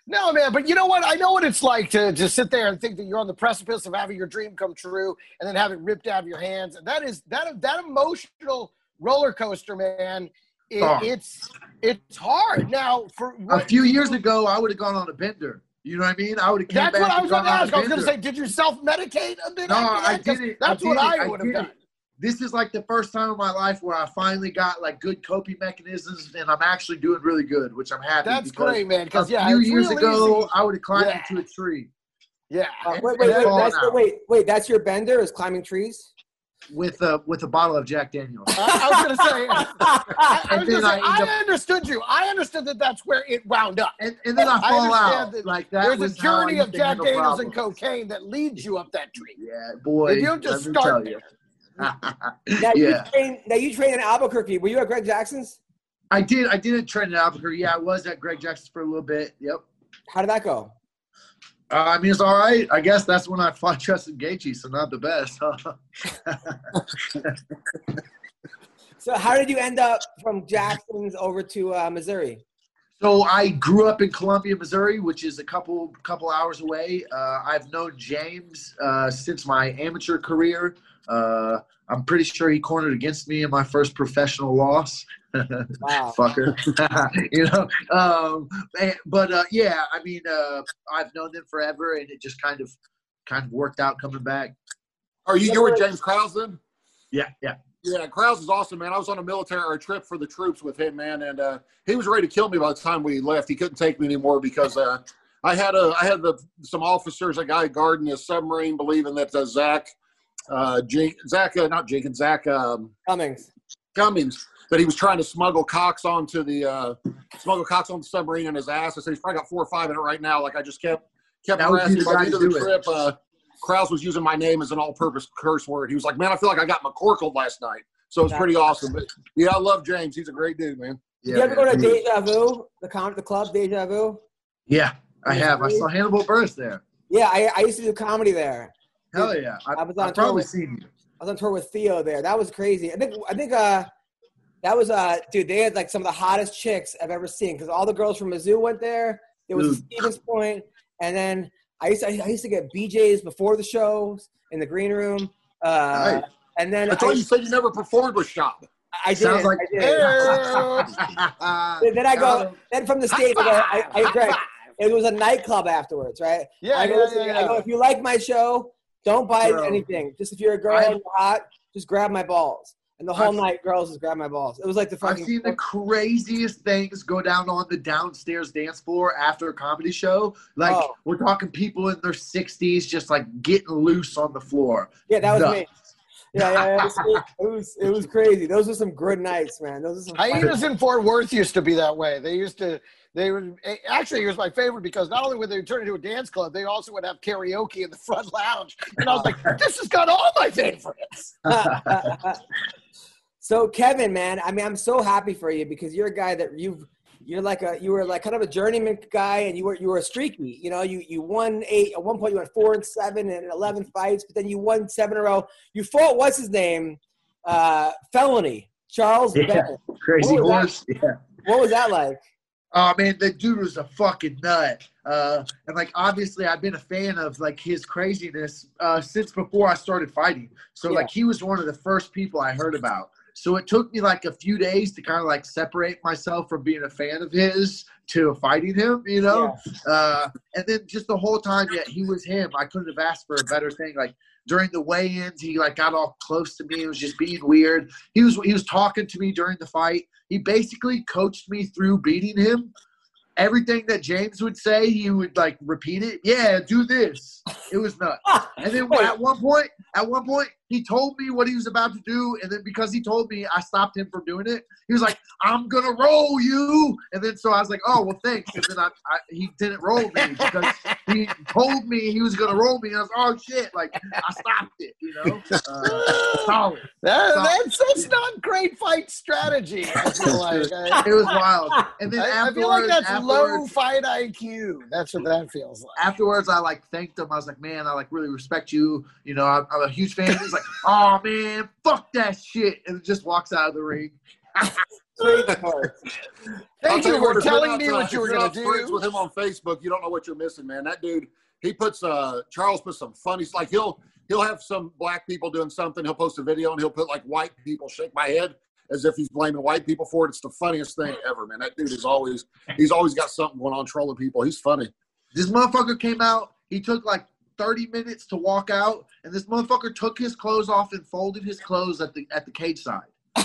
No, man, but you know what? I know what it's like to just sit there and think that you're on the precipice of having your dream come true and then have it ripped out of your hands. And that is that that emotional roller coaster, man. It, Oh. It's it's hard. Now for A few years ago, I would have gone on a bender. You know what I mean? I would have that's back what I was going to gone on a ask. I was going to say, did you self medicate a bit? No, after I didn't. That's I what didn't. I I would have didn't. done. This is like the first time in my life where I finally got like good coping mechanisms, and I'm actually doing really good, which I'm happy. That's great, man. Because yeah, a few years ago, easy. I would have climbed Yeah. into a tree yeah. Uh, And- wait, wait, wait, that's, wait, wait. That's your bender? Is climbing trees? With a with a bottle of Jack Daniels. I, I was going to say, I, I, was gonna say, I end I understood you. I understood that that's where it wound up. And, and then I I fall understand out. that Like that There's a was how I journey of Jack handle Daniels and cocaine that leads you up that tree. Yeah, boy. If You don't just start tell you. Now you yeah, train. Now you train in Albuquerque. Were you at Greg Jackson's? I did. I didn't train in Albuquerque. Yeah, I was at Greg Jackson's for a little bit. Yep. How did that go? I mean, it's all right. I guess that's when I fought Justin Gaethje, so not the best. So how did you end up from Jackson's over to uh, Missouri? so I grew up in Columbia, Missouri, which is a couple couple hours away. Uh, I've known James uh, since my amateur career. Uh, I'm pretty sure he cornered against me in my first professional loss. Wow. fucker. you know, um, but uh, yeah, I mean, uh, I've known them forever, and it just kind of, kind of worked out coming back. Are you you were James Krause then? Yeah, yeah. Yeah, Krause is awesome, man. I was on a military or a trip for the troops with him, man, and uh, he was ready to kill me by the time we left. He couldn't take me anymore because uh, I had a I had the some officers, a guy guarding a submarine, believing that uh, Zach, uh, Jen- Zach, uh, not Jenkins, Zach um, Cummings. Cummings, that he was trying to smuggle Cox onto the uh, smuggle Cox on the submarine in his ass. I said he's probably got four or five in it right now. Like I just kept kept That would be harassing. the By the end of the do it. trip, uh, Krause was using my name as an all-purpose curse word. He was like, "Man, I feel like I got McCorkled last night." So it was pretty awesome. But yeah, I love James. He's a great dude, man. Yeah, you ever go to. Deja Vu, the con- the club Deja Vu? Yeah, I have. I saw Hannibal Buress there. Yeah, I, I used to do comedy there. Hell yeah! I, I was on I've tour probably with- seen you. I was on tour with Theo there. That was crazy. I think I think uh that was uh dude, they had like some of the hottest chicks I've ever seen because all the girls from Mizzou went there. There was Dude. Stevens Point, and then I used to, I used to get BJ's before the shows in the green room. Uh, Nice. and then I I, you said you never performed with Schaub. I did. Sounds like- I did. Then I go. Then from the stage, I. I, I, Greg, it was a nightclub afterwards, right? Yeah, I go, yeah, yeah, I go, if you like my show, don't buy Bro. anything. Just if you're a girl and you're hot, just grab my balls. And the whole I've- night, girls just grab my balls. It was like the fucking. I've seen the craziest things go down on the downstairs dance floor after a comedy show. Like Oh. we're talking people in their sixties, just like getting loose on the floor. yeah, that was Nuts. me. Yeah, yeah, yeah. It was, it was it was crazy. Those were some good nights, man. Those are some. fun- Hyenas in Fort Worth used to be that way. They used to, they would, eh, actually, it was my favorite because not only would they turn into a dance club, they also would have karaoke in the front lounge. And I was like, this has got all my favorites. so Kevin, man, I mean, I'm so happy for you because you're a guy that you've you're like a you were like kind of a journeyman guy, and you were you were a streaky. You know, you you won eight at one point. You went four and seven and eleven fights, but then you won seven in a row. You fought what's his name, uh, felony Charles Yeah. Bennett. Crazy horse. Yeah. What was that like? Oh man, the dude was a fucking nut. Uh, and like obviously, I've been a fan of like his craziness uh, since before I started fighting. So Yeah. like he was one of the first people I heard about. So it took me like a few days to kind of like separate myself from being a fan of his to fighting him, you know. Uh, and then just the whole time, yeah, he was him. I couldn't have asked for a better thing. Like during the weigh-ins, he like got all close to me. It was just being weird. He was he was talking to me during the fight. He basically coached me through beating him. Everything that James would say, he would like repeat it. Yeah, do this. It was nuts. And then at one point, at one point, he told me what he was about to do, and then because he told me, I stopped him from doing it. He was like, "I'm gonna roll you," and then so I was like, "Oh well, thanks." And then I, I he didn't roll me because he told me he was gonna roll me, and I was, "Oh shit!" Like I stopped it, you know. Uh, solid. That, So- that's that's not great fight strategy. I feel like. I, It was wild. And then I- I feel like that's low fight IQ. That's what that feels like. afterwards, I like thanked him. I was like, "Man, I like really respect you. You know, I'm, I'm a huge fan." Like, "Oh man, fuck that shit," and just walks out of the ring. Crazy Horse. I'll Thank you for telling me what you were going to do. with him on Facebook, you don't know what you're missing, man. That dude, he puts uh Charles puts some funny like he'll he'll have some black people doing something. He'll post a video and he'll put like white people shake my head as if he's blaming white people for it. It's the funniest thing ever, man. That dude is always he's always got something going on trolling people. He's funny. This motherfucker came out. He took like 30 minutes to walk out, and this motherfucker took his clothes off and folded his clothes at the at the cage side.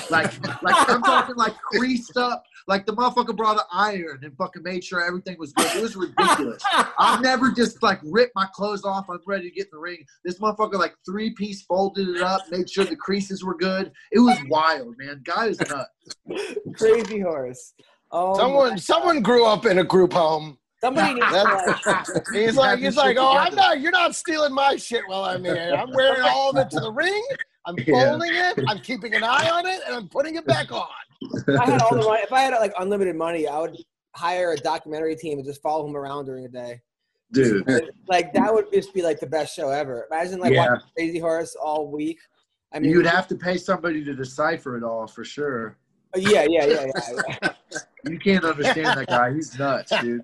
Like, like I'm talking like creased up. Like the motherfucker brought an iron and fucking made sure everything was good. It was ridiculous. I've never just like ripped my clothes off. I'm ready to get in the ring. This motherfucker like three piece folded it up, made sure the creases were good. It was wild, man. Guy is nuts. Crazy Horse. Oh, Someone someone grew up in a group home. Somebody needs to That- like, He's like he's like, oh, I'm not. You're not stealing my shit while I'm here. I'm wearing all of it to the ring. I'm Yeah. folding it. I'm keeping an eye on it, and I'm putting it back on. if I had all the money, if I had like unlimited money, I would hire a documentary team and just follow him around during the day. Dude. Like that would just be like the best show ever. Imagine like Yeah. watching Crazy Horse all week. I mean, You'd have to pay somebody to decipher it all for sure. yeah, yeah, yeah, yeah. yeah. You can't understand that guy. He's nuts, dude.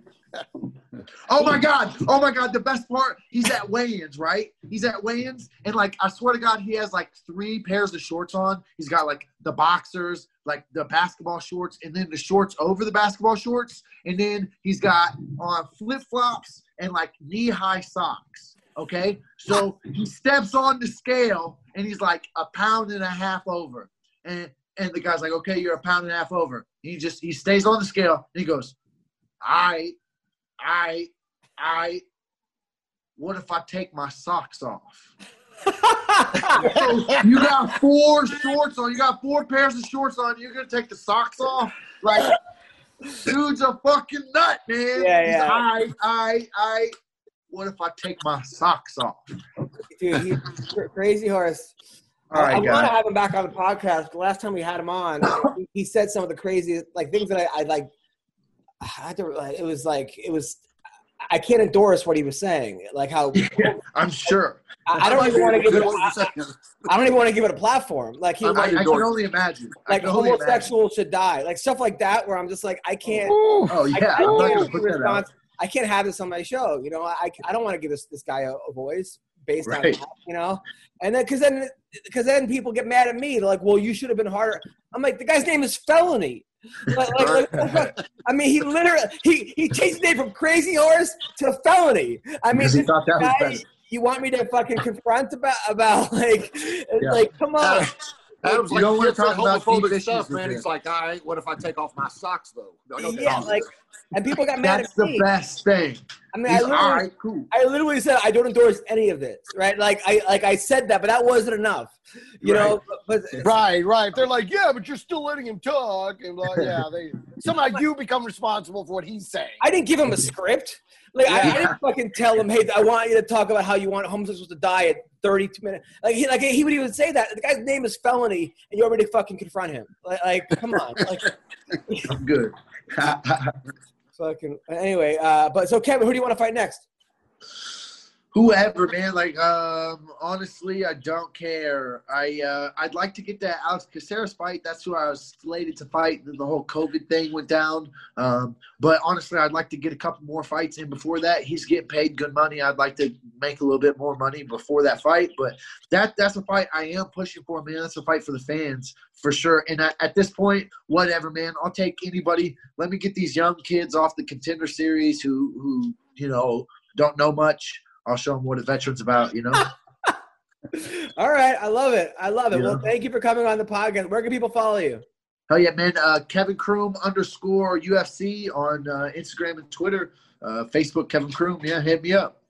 Oh my god! Oh my god! The best part, he's at weigh-ins, right? He's at weigh-ins, and like I swear to God, he has like three pairs of shorts on. He's got like the boxers, like the basketball shorts, and then the shorts over the basketball shorts, and then he's got on flip-flops and like knee-high socks. Okay, so he steps on the scale, and he's like a pound and a half over, and and the guy's like, "Okay, you're a pound and a half over." He just he stays on the scale, and he goes, "I." I, I, what if I take my socks off? you got four shorts on. You got four pairs of shorts on. You're gonna take the socks off? Like, dude's a fucking nut, man. Yeah, yeah. I, I, I. What if I take my socks off? Dude, he, Crazy Horse. All I, right, want to have him back on the podcast. The last time we had him on, he, he said some of the craziest like things that I, I like. I had to, it was like it was. I can't endorse what he was saying. Like how I'm sure. I, I don't even want to give it. A, I? I don't even want to give it a platform. Like he I like, I can only imagine. Like imagine. homosexual should die. Like stuff like that, where I'm just like I can't. Oh I, yeah, I not can't gonna put that out. I can't have this on my show. You know, I, I don't want to give this this guy a, a voice based on that. You know, and then because then because then people get mad at me. They're like, "Well, you should have been harder." I'm like, the guy's name is Felony. Like, like, like, I mean, he literally he he changed his name from Crazy Horse to Felony. I mean, he this thought that was guy, best. you want me to fucking confront about about like like come on. Adam- Adam's You don't wanna talk about homophobic deep stuff, issues with man. this. He's like, all right, what if I take off my socks though? Like, okay, yeah, like, and people got mad That's the best thing. I mean, I literally, all right, cool. I literally said I don't endorse any of this, right? Like I like I said that, but that wasn't enough, you know. But, but Right, right. They're like, yeah, but you're still letting him talk, and like, yeah, they somehow you become responsible for what he's saying. I didn't give him a script. Like I, I didn't fucking tell him, hey, I want you to talk about how you want homosexuals to die at 32 minutes. Like he like he would even say that the guy's name is Felony, and you want me fucking confront him? Like, like come on, like I'm good. fucking. Anyway, uh, but so Kevin, who do you want to fight next? Whoever, man. Like, um, honestly, I don't care. I uh, I'd like to get that Alex Caceres fight. That's who I was slated to fight. Then the whole COVID thing went down. Um, but honestly, I'd like to get a couple more fights in before that. He's getting paid good money. I'd like to make a little bit more money before that fight. But that that's a fight I am pushing for, man. That's a fight for the fans for sure. And at, at this point, whatever, man. I'll take anybody. Let me get these young kids off the contender series who who you know don't know much. I'll show them what a veteran's about. You know. All right, I love it. I love it. Well, thank you for coming on the podcast. Where can people follow you? Hell yeah, man. Uh, Kevin Croom underscore UFC on uh, Instagram and Twitter. Uh, Facebook, Kevin Croom. Yeah, hit me up.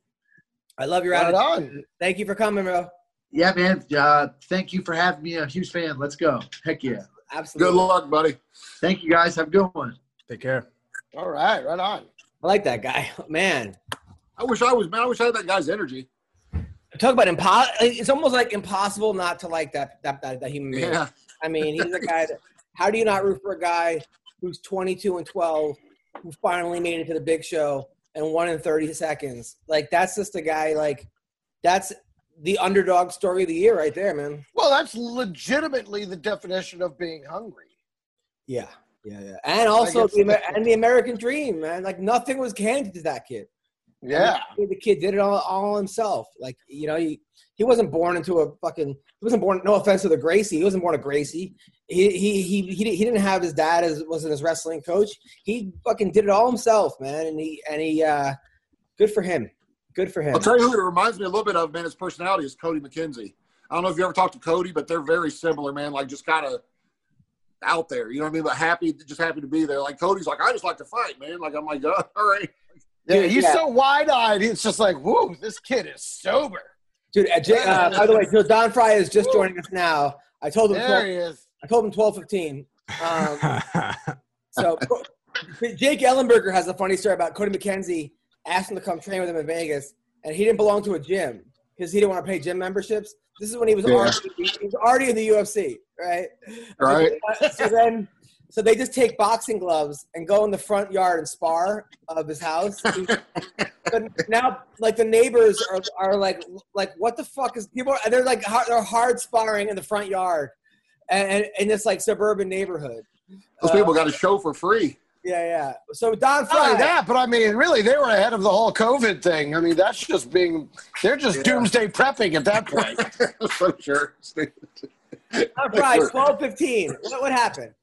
I love your Right attitude. on. Thank you for coming, bro. Yeah, man. Uh, thank you for having me. A huge fan. Let's go. Heck yeah. Absolutely. Good luck, buddy. Thank you guys. Have a good one. Take care. All right, right on. I like that guy. Man, I wish I was man. I wish I had that guy's energy. talk about impossible. It's almost like impossible not to like that that that, that human being. Yeah. I mean, he's a guy. That, how do you not root for a guy who's 22 and 12, who finally made it to the big show and won in 30 seconds? Like that's just a guy. Like that's the underdog story of the year right there, man. Well, that's legitimately the definition of being hungry. Yeah, yeah, yeah. And also the and the American dream, man. Like nothing was handed to that kid. Yeah. the kid did it all, all himself. Like you know, he he wasn't born into a fucking. He wasn't born. No offense to the Gracie, he wasn't born a Gracie. He he he he, he didn't have his dad as wasn't his wrestling coach. He fucking did it all himself, man. And he and he. uh Good for him. Good for him. I'll tell you who it reminds me a little bit of, man. His personality is Cody McKenzie. I don't know if you ever talked to Cody, but they're very similar, man. Like just kind of out there, you know what I mean? But happy, just happy to be there. Like Cody's like, I just like to fight, man. Like I'm like, uh, all right. Yeah, Dude, he's yeah. so wide eyed. It's just like, whoa, this kid is sober. Dude, uh, J- uh, by the way, so Don Frye is just joining us now. I told him. There 12, he is. I told him twelve fifteen. Um, So Jake Ellenberger has a funny story about Cody McKenzie asked him to come train with him in Vegas, and he didn't belong to a gym because he didn't want to pay gym memberships. This is when he was Yeah. already he was already in the UFC, right? Right. So then, so they just take boxing gloves and go in the front yard and spar of his house. but now, like the neighbors are, are like, like what the fuck is people? They're like hard, they're hard sparring in the front yard, and, and in this like suburban neighborhood. Those Uh, people got a show for free. Yeah, yeah. So Don Not only that, but I mean, really, they were ahead of the whole COVID thing. I mean, that's just being, they're just Yeah. doomsday prepping at that point. so sure. Don Frye, twelve fifteen. What, what happened?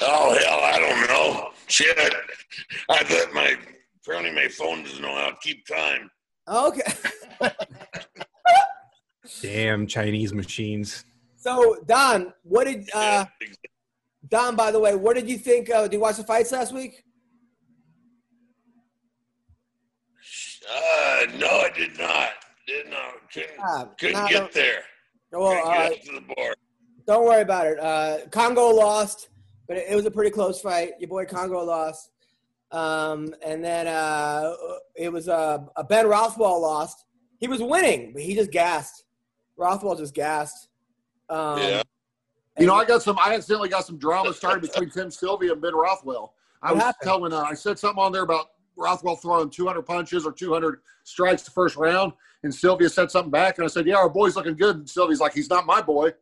Oh hell, I don't know. Shit, I bet my apparently my phone doesn't know how to keep time. Okay. Damn Chinese machines. So Don, what did uh, Don? By the way, what did you think? Uh, did you watch the fights last week? Uh, no, I did not. Did not. Couldn't, Ah, couldn't nah, get don't- there. Well, couldn't uh, get up to the board. don't worry about it. Uh, Kongo lost, but it, it was a pretty close fight. Your boy Kongo lost, um, and then uh, it was uh, a Ben Rothwell lost. He was winning, but he just gassed. Rothwell just gassed. Um, Yeah. You know, I got some. I accidentally got some drama started between Tim Sylvia and Ben Rothwell. I What was happened? telling. Uh, I said something on there about Rothwell throwing 200 punches or 200 strikes the first round, and Sylvia said something back, and I said, "Yeah, our boy's looking good." And Sylvia's like, "He's not my boy."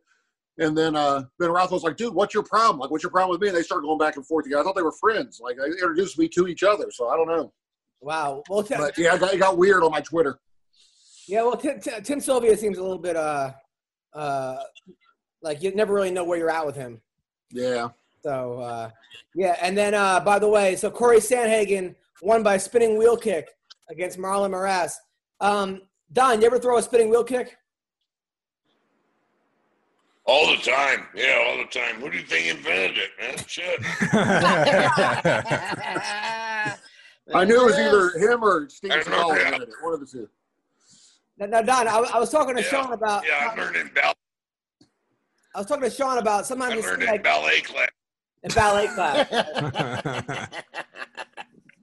And then uh, Ben Rothwell's like, "Dude, what's your problem? Like, what's your problem with me?" And they start going back and forth together. I thought they were friends. Like, they introduced me to each other, so I don't know. Wow. Well, Tim, But yeah, it got, it got weird on my Twitter. yeah. Well, Tim, Tim, Tim Sylvia seems a little bit uh, uh, like you never really know where you're at with him. Yeah. So uh, yeah, and then uh, by the way, so Cory Sandhagen won by spinning wheel kick against Marlon Moraes. Um, Don, you ever throw a spinning wheel kick? All the time. Yeah, all the time. Who do you think invented it, man? Shit. I knew it was either him or Steve I Seagal remember that that. did it. One of the two. Now, now Don, I, I was talking to Yeah. Sean about. Yeah, I learned in, ball- I was talking to Sean about sometimes I learned in like ballet class. in ballet class.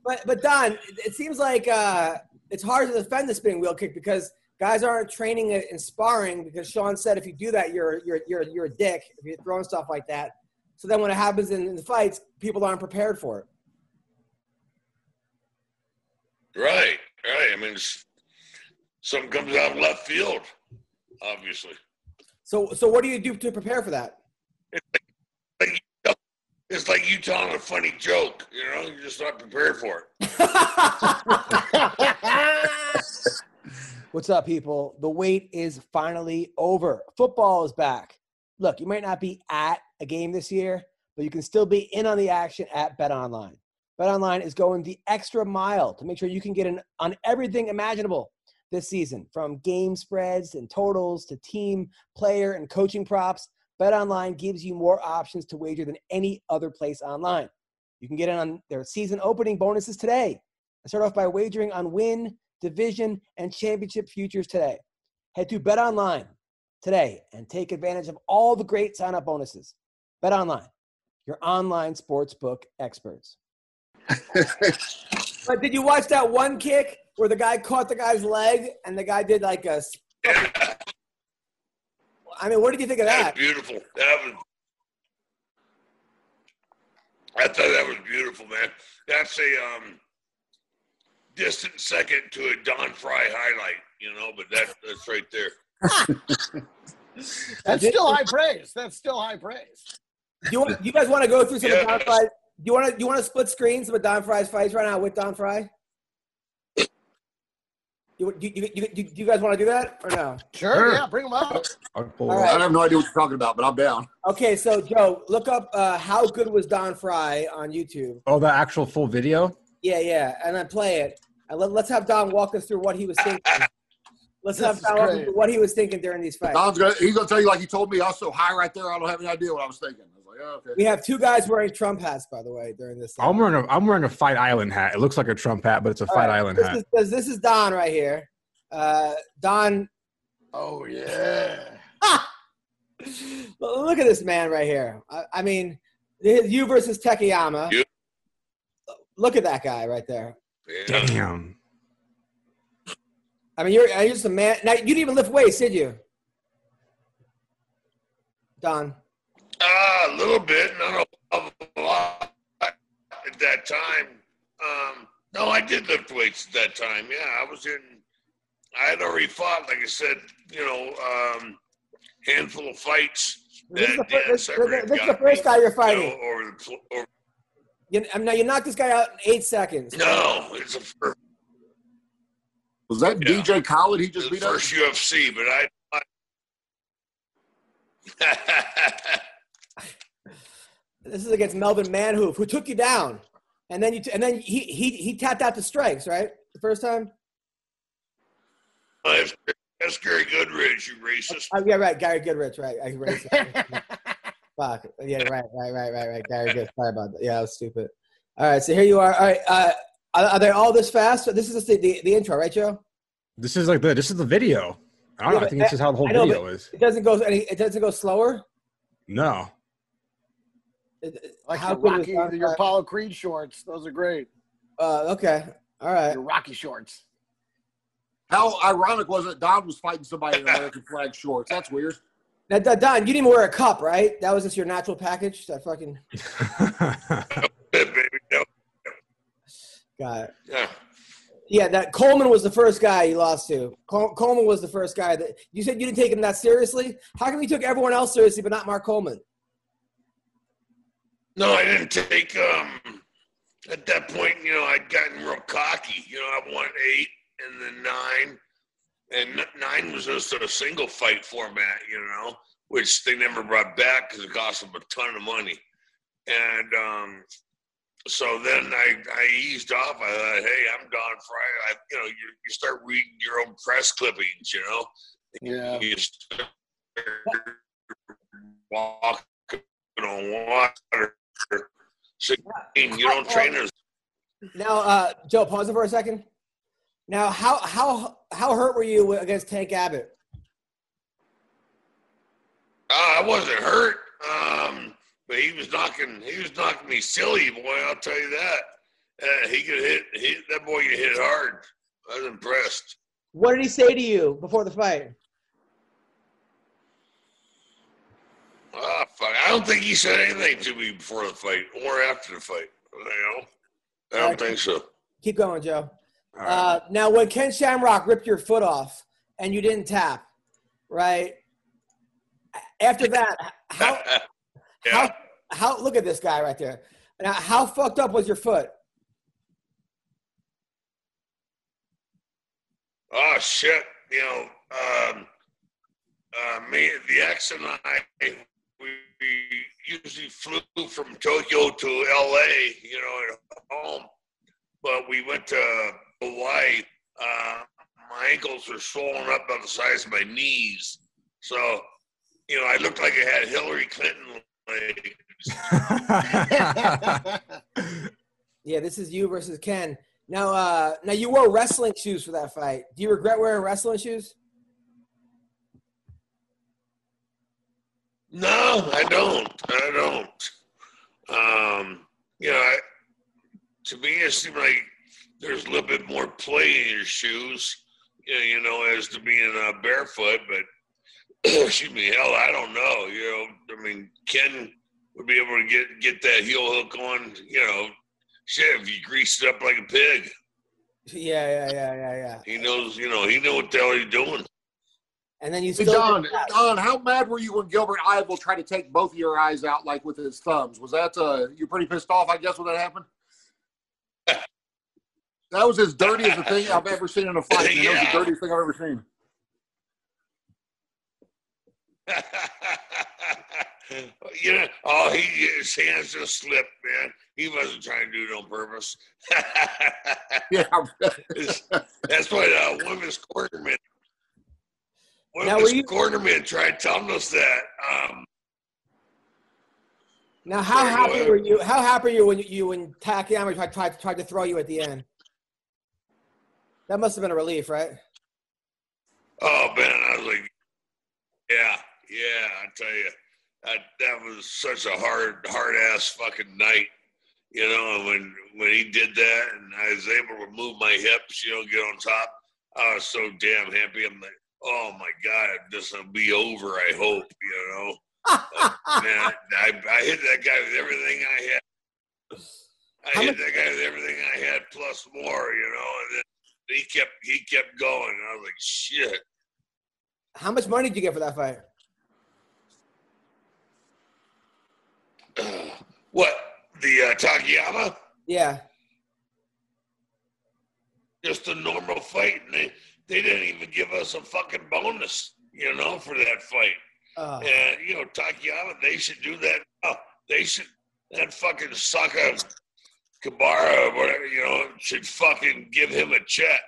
But but Don, it- it seems like uh, it's hard to defend the spinning wheel kick because guys aren't training and sparring because Sean said if you do that, you're you're you're you're a dick if you're throwing stuff like that. So then when it happens in, in the fights, people aren't prepared for it. Right, right. I mean, something comes out of left field, obviously. So so what do you do to prepare for that? Like, it's like you telling a funny joke. You know, you're just not prepared for it. What's up, people? The wait is finally over. Football is back. Look, you might not be at a game this year, but you can still be in on the action at Bet Online. Bet Online is going the extra mile to make sure you can get in on everything imaginable this season, from game spreads and totals to team, player, and coaching props. Bet Online gives you more options to wager than any other place online. You can get in on their season opening bonuses today. And start off by wagering on win, division, and championship futures today. Head to Bet Online today and take advantage of all the great sign up bonuses. Bet Online, your online sportsbook experts. but did you watch that one kick where the guy caught the guy's leg and the guy did like a. Yeah, I mean, what did you think of that that? beautiful. That was. I thought that was beautiful, man. That's a um, distant second to a Don Frye highlight, you know. But that that's right there. That's still high praise. That's still high praise. Do you, want, you guys want to go through some of Don Yes. Frye? Do you want to? You want to split screen some of Don Frye's fights right now with Don Frye? You, you, you, you, you you guys want to do that or no? Sure, Sure. yeah, bring them up. I'll pull All it right. I have no idea what you're talking about, but I'm down. Okay, so Joe, look up uh, how good was Don Frye on YouTube. Oh, the actual full video. Yeah, yeah, and then play it. And let, let's have Don walk us through what he was thinking. Let's This have Don walk us through what he was thinking during these fights. Don's gonna he's gonna tell you like he told me. I was so high right there. I don't have any idea what I was thinking. I was like, oh, okay. We have two guys wearing Trump hats, by the way, during this. I'm wearing a I'm wearing a Fight Island hat. It looks like a Trump hat, but it's a All Fight right, Island this hat. Is, this, this is Don right here. Uh, Don, Oh yeah. look at this man right here. I, I mean, you versus Takayama. Yeah. Look at that guy right there. Yeah. Damn. I mean, you're, I used just a man. Now, you didn't even lift weights, did you? Don. Ah, a little bit, not a, a lot at that time. Um, no, I did lift weights at that time. Yeah, I was in. I had already fought, like I said, you know, um, handful of fights. This is the, fir- this, this- this is the first me, guy you're you know, fighting. over the over, You, I mean, now you knocked this guy out in eight seconds. no, it's a first, Was that Yeah. DJ Khaled he just the beat up? first UFC, but I. This is against Melvin Manhoof, who took you down, and then you t- and then he he he tapped out the strikes, right? The first time. that's, that's Gary Goodridge, you racist. Oh, yeah, right. Gary Goodridge, right? I erased it. Fuck. Yeah, right, right, right, right, right. Gary Good. Sorry about that. Yeah, I was stupid. All right, so here you are. All right, uh, are, are they all this fast? This is the, the, the intro, right, Joe? This is like the this is the video. I don't Yeah, know. I but think this is how the whole know, video is. It doesn't go any. It doesn't go slower. No. It- it- Like how your good was Rocky, Don your Fry? Apollo Creed shorts. Those are great. Uh, okay. All right. Your Rocky shorts. How ironic was it? Don was fighting somebody in American flag shorts. That's weird. Now, Don, you didn't even wear a cup, right? That was just your natural package. That fucking baby, no, got it. yeah. Yeah, that Coleman was the first guy you lost to. Col- Coleman was the first guy that you said you didn't take him that seriously. How come you took everyone else seriously, but not Mark Coleman? No, I didn't take. Um, at that point, you know, I'd gotten real cocky. You know, I won eight and then nine, and nine was just a single fight format. You know, which they never brought back because it cost them a ton of money. And um, so then I, I eased off. I thought, hey, I'm Don Frye. I, you know, you, you start reading your own press clippings. You know, Yeah. you start walking on water. Sixteen, you don't train as Now, uh, Joe, pause it for a second. Now, how how how hurt were you against Tank Abbott? Uh, I wasn't hurt, um, but he was knocking. He was knocking me silly, boy. I'll tell you that. Uh, he could hit. He, that boy could hit hard. I was impressed. What did he say to you before the fight? Ah, fuck. I don't think he said anything to me before the fight or after the fight. You know, I don't think so. Keep going, Joe. Right. Uh, now, when Ken Shamrock ripped your foot off and you didn't tap, right? After that, how yeah. how how look at this guy right there. Now, how fucked up was your foot? Oh shit! You know, um, uh, me, the ex and I, we, we usually flew from Tokyo to L.A. You know, at home, but we went to Hawaii, uh, my ankles were swollen up about the size of my knees. So, you know, I looked like I had Hillary Clinton legs. yeah, this is you versus Ken. Now, uh, now you wore wrestling shoes for that fight. Do you regret wearing wrestling shoes? No, I don't. I don't. Um, you know, I, to be honest, like there's a little bit more play in your shoes, you know, as to being uh, barefoot. But excuse me, hell, I don't know. You know, I mean, Ken would be able to get get that heel hook on. You know, shit, if you greased it up like a pig, Yeah, yeah, yeah, yeah, yeah. he knows. You know, he knew what the hell he's doing. And then you Hey, still Don, Don, how mad were you when Gilbert Yvel tried to take both of your eyes out, like with his thumbs? Was that uh, you pretty pissed off? I guess when that happened. That was as dirty as a thing I've ever seen in a fight. man. That was the dirtiest thing I've ever seen. you know, oh, he his hands just slipped, man. He wasn't trying to do it on purpose. Yeah, That's what uh, women's cornermen. Now, were Women's you- cornermen tried telling us that. Um, now how happy were you? How happy were you when you when Takayama tried, tried tried to throw you at the end? That must have been a relief, right? oh man, I was like, yeah, yeah. I tell you, that that was such a hard, hard ass fucking night. You know, and when when he did that, and I was able to move my hips, you know, get on top. I was so damn happy. I'm like, oh my god, this will be over. I hope, you know. Man, I, I, I hit that guy with everything I had. I How hit much- that guy with everything I had plus more, you know. And then he kept he kept going, and I was like, shit. How much money did you get for that fight? what the uh, Takayama? Yeah. Just a normal fight, and they they didn't even give us a fucking bonus, you know, for that fight. Uh, And you know, Takayama, they should do that. now. they should that fucking sucker Kabara, or whatever, you know, should fucking give him a check.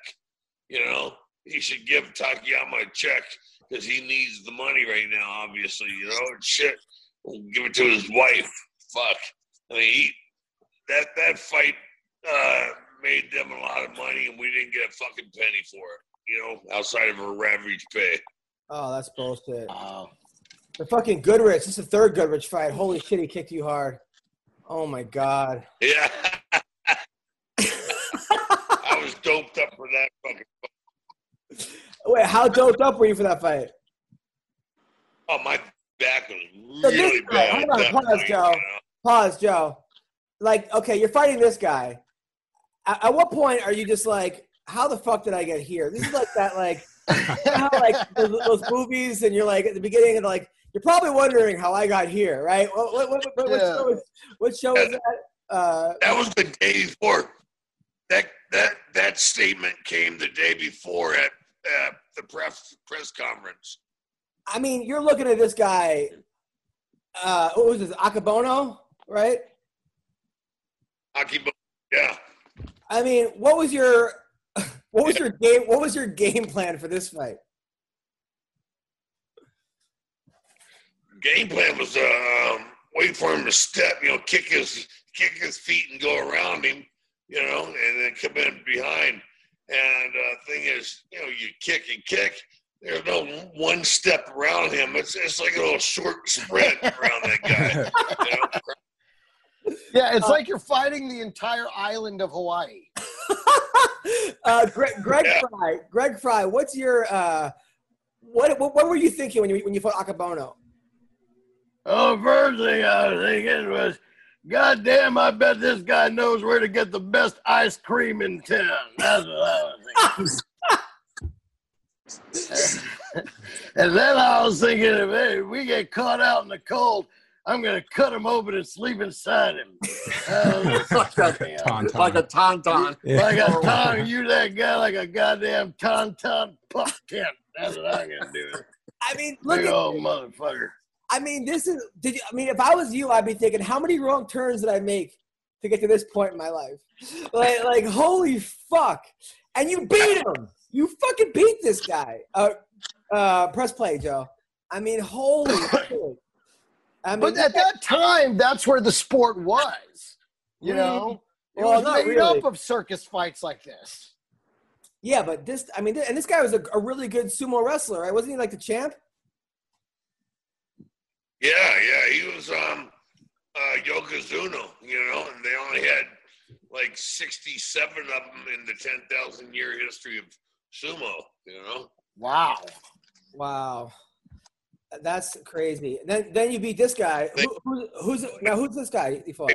You know, he should give Takayama a check because he needs the money right now. Obviously, you know, and shit. Give it to his wife. Fuck. I mean, he, that that fight uh, made them a lot of money, and we didn't get a fucking penny for it. You know, outside of a average pay. oh, that's bullshit. Wow. The fucking Goodridge. This is the third Goodridge fight. Holy shit, he kicked you hard. Oh my god. Yeah. I was doped up for that fucking. Wait, how doped up were you for that fight? Oh, my back was So really guy- bad. hold on, pause, point, Joe. you know? Pause, Joe. Like, okay, you're fighting this guy. At, at what point are you just like, how the fuck did I get here? This is like that, like, you know how, like those, those movies, and you're like at the beginning, and like you're probably wondering how I got here, right? What, what, what, what, what Yeah. show is what show is that? Uh, That was the day before. That that that statement came the day before at uh, the press press conference. I mean, you're looking at this guy. Uh, what was this? Akebono, right? Akibo, yeah. I mean, what was your what was your game? What was your game plan for this fight? Game plan was um, wait for him to step, you know, kick his kick his feet and go around him, you know, and then come in behind. And uh, thing is, you know, you kick and kick. There's no one step around him. It's it's like a little short sprint around that guy. You know? Yeah, it's like you're fighting the entire island of Hawaii. uh, Greg, Greg Yeah. Frye, Greg Frye, what's your uh, what, what what were you thinking when you when you fought Akebono? Oh, first thing I was thinking was, God damn, I bet this guy knows where to get the best ice cream in town. That's what I was thinking. and then I was thinking, if hey, we get caught out in the cold, I'm going to cut him open and sleep inside him. Uh, like a, Tauntaun. like a tauntaun. like a ton, you that guy like a goddamn tauntaun pup tent. That's what I'm going to do. I mean, look Big at old motherfucker. I mean, this is. Did you? I mean, if I was you, I'd be thinking, how many wrong turns did I make to get to this point in my life? Like, like, holy fuck! And you beat him. You fucking beat this guy. Uh, uh, press play, Joe. I mean, holy. I mean, But at that time, that's where the sport was. You know, it Well, was made really. up of circus fights like this. yeah, but this. I mean, and this guy was a, a really good sumo wrestler, right? Wasn't he like the champ? Yeah, yeah, he was um uh Yokozuna, you know, and they only had like sixty-seven of them in the ten thousand year history of sumo, you know. Wow. Wow. That's crazy. Then then you beat this guy. Who, who, who's now? Who's this guy you fought?